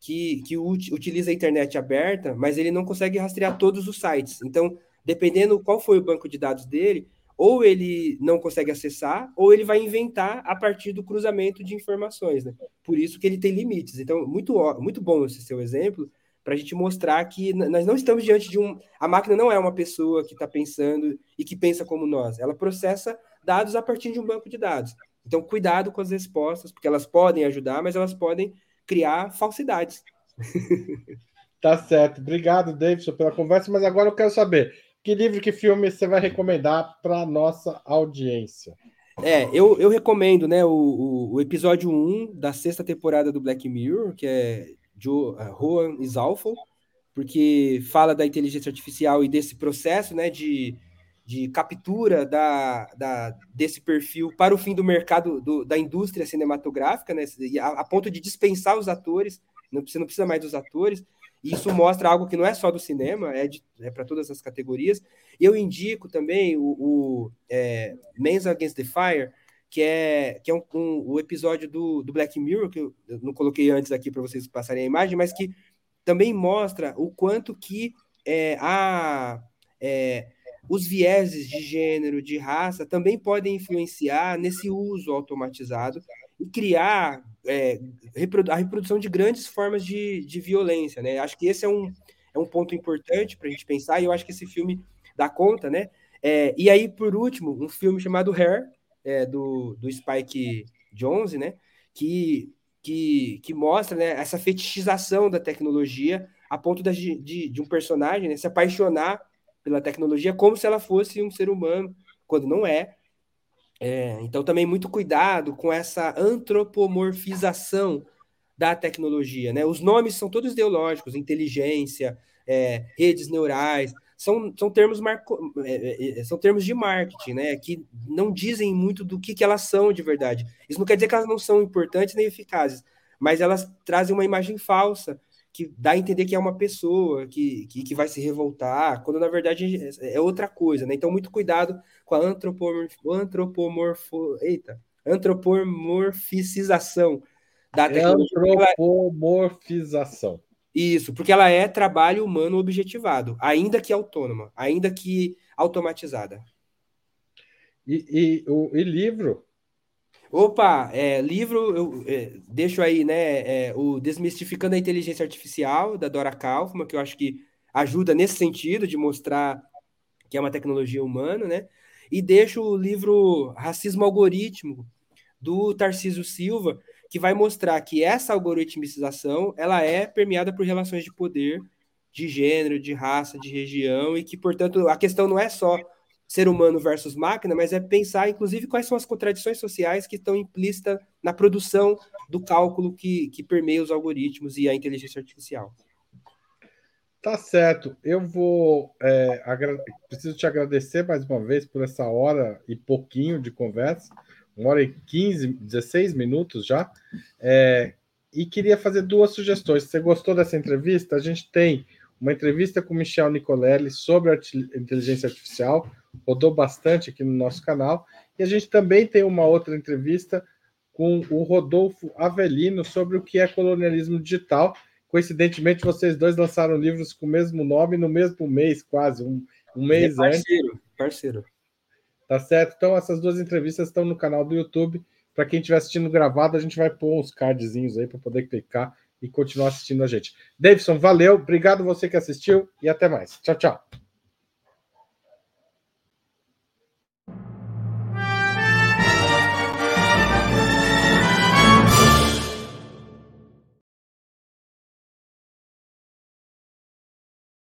que, que utiliza a internet aberta, mas ele não consegue rastrear todos os sites. Então, dependendo qual foi o banco de dados dele, ou ele não consegue acessar, ou ele vai inventar a partir do cruzamento de informações, né? Por isso que ele tem limites. Então, muito, muito bom esse seu exemplo, para a gente mostrar que nós não estamos diante de um. A máquina não é uma pessoa que está pensando e que pensa como nós. Ela processa dados a partir de um banco de dados. Então, cuidado com as respostas, porque elas podem ajudar, mas elas podem criar falsidades. Tá certo. Obrigado, Davidson, pela conversa. Mas agora eu quero saber: que livro, que filme você vai recomendar para nossa audiência? É, eu, eu recomendo, né, o, o, episódio 1 da sexta temporada do Black Mirror, que é Joe, uh, Juan Isalfo, porque fala da inteligência artificial e desse processo, né, de, de captura da, da, desse perfil para o fim do mercado do, da indústria cinematográfica, né, a, a, ponto de dispensar os atores, não, você não precisa mais dos atores. E isso mostra algo que não é só do cinema, é, é para todas as categorias. Eu indico também o, o é, Men's Against the Fire, que é, que é um, um, o episódio do, do Black Mirror, que eu, eu não coloquei antes aqui para vocês passarem a imagem, mas que também mostra o quanto que é, a, é, os vieses de gênero, de raça, também podem influenciar nesse uso automatizado e criar é, a reprodução de grandes formas de, de violência. Né? Acho que esse é um, é um ponto importante para a gente pensar, e eu acho que esse filme dá conta, né? É, e aí, por último, um filme chamado Hair, é, do, do Spike Jonze, né? Que, que, que mostra né, essa fetichização da tecnologia a ponto de, de, um personagem né, se apaixonar pela tecnologia como se ela fosse um ser humano, quando não é. É. Então, também muito cuidado com essa antropomorfização da tecnologia. Né? Os nomes são todos ideológicos, inteligência, é, redes neurais, são, são, termos marco, é, é, é, são termos de marketing, né? Que não dizem muito do que, que elas são de verdade. Isso não quer dizer que elas não são importantes nem eficazes, mas elas trazem uma imagem falsa que dá a entender que é uma pessoa que, que, que vai se revoltar, quando na verdade é, é outra coisa, né? Então, muito cuidado com a antropomorfo, antropomorfo, eita, antropomorficização da tecnologia. Antropomorfização. Isso, porque ela é trabalho humano objetivado, ainda que autônoma, ainda que automatizada. E, e, o, e livro? Opa, é, livro, eu é, deixo aí, né, é, o Desmistificando a Inteligência Artificial, da Dora Kaufman, que eu acho que ajuda nesse sentido de mostrar que é uma tecnologia humana, né? E deixo o livro Racismo Algoritmo, do Tarcísio Silva, que vai mostrar que essa algoritmização ela é permeada por relações de poder, de gênero, de raça, de região, e que, portanto, a questão não é só ser humano versus máquina, mas é pensar, inclusive, quais são as contradições sociais que estão implícitas na produção do cálculo que, que permeia os algoritmos e a inteligência artificial. Tá certo. Eu vou. É, preciso te agradecer mais uma vez por essa hora e pouquinho de conversa, uma hora e 15, 16 minutos já. É, e queria fazer duas sugestões. Se você gostou dessa entrevista, a gente tem uma entrevista com Michel Nicolelli sobre a inteligência artificial rodou bastante aqui no nosso canal. E a gente também tem uma outra entrevista com o Rodolfo Avelino sobre o que é colonialismo digital. Coincidentemente, vocês dois lançaram livros com o mesmo nome no mesmo mês, quase, um, um mês é parceiro, antes. Parceiro. Tá certo? Então, essas duas entrevistas estão no canal do YouTube. Para quem estiver assistindo gravado, a gente vai pôr uns cardzinhos aí para poder clicar e continuar assistindo a gente. Davidson, valeu, obrigado você que assistiu e até mais. Tchau, tchau.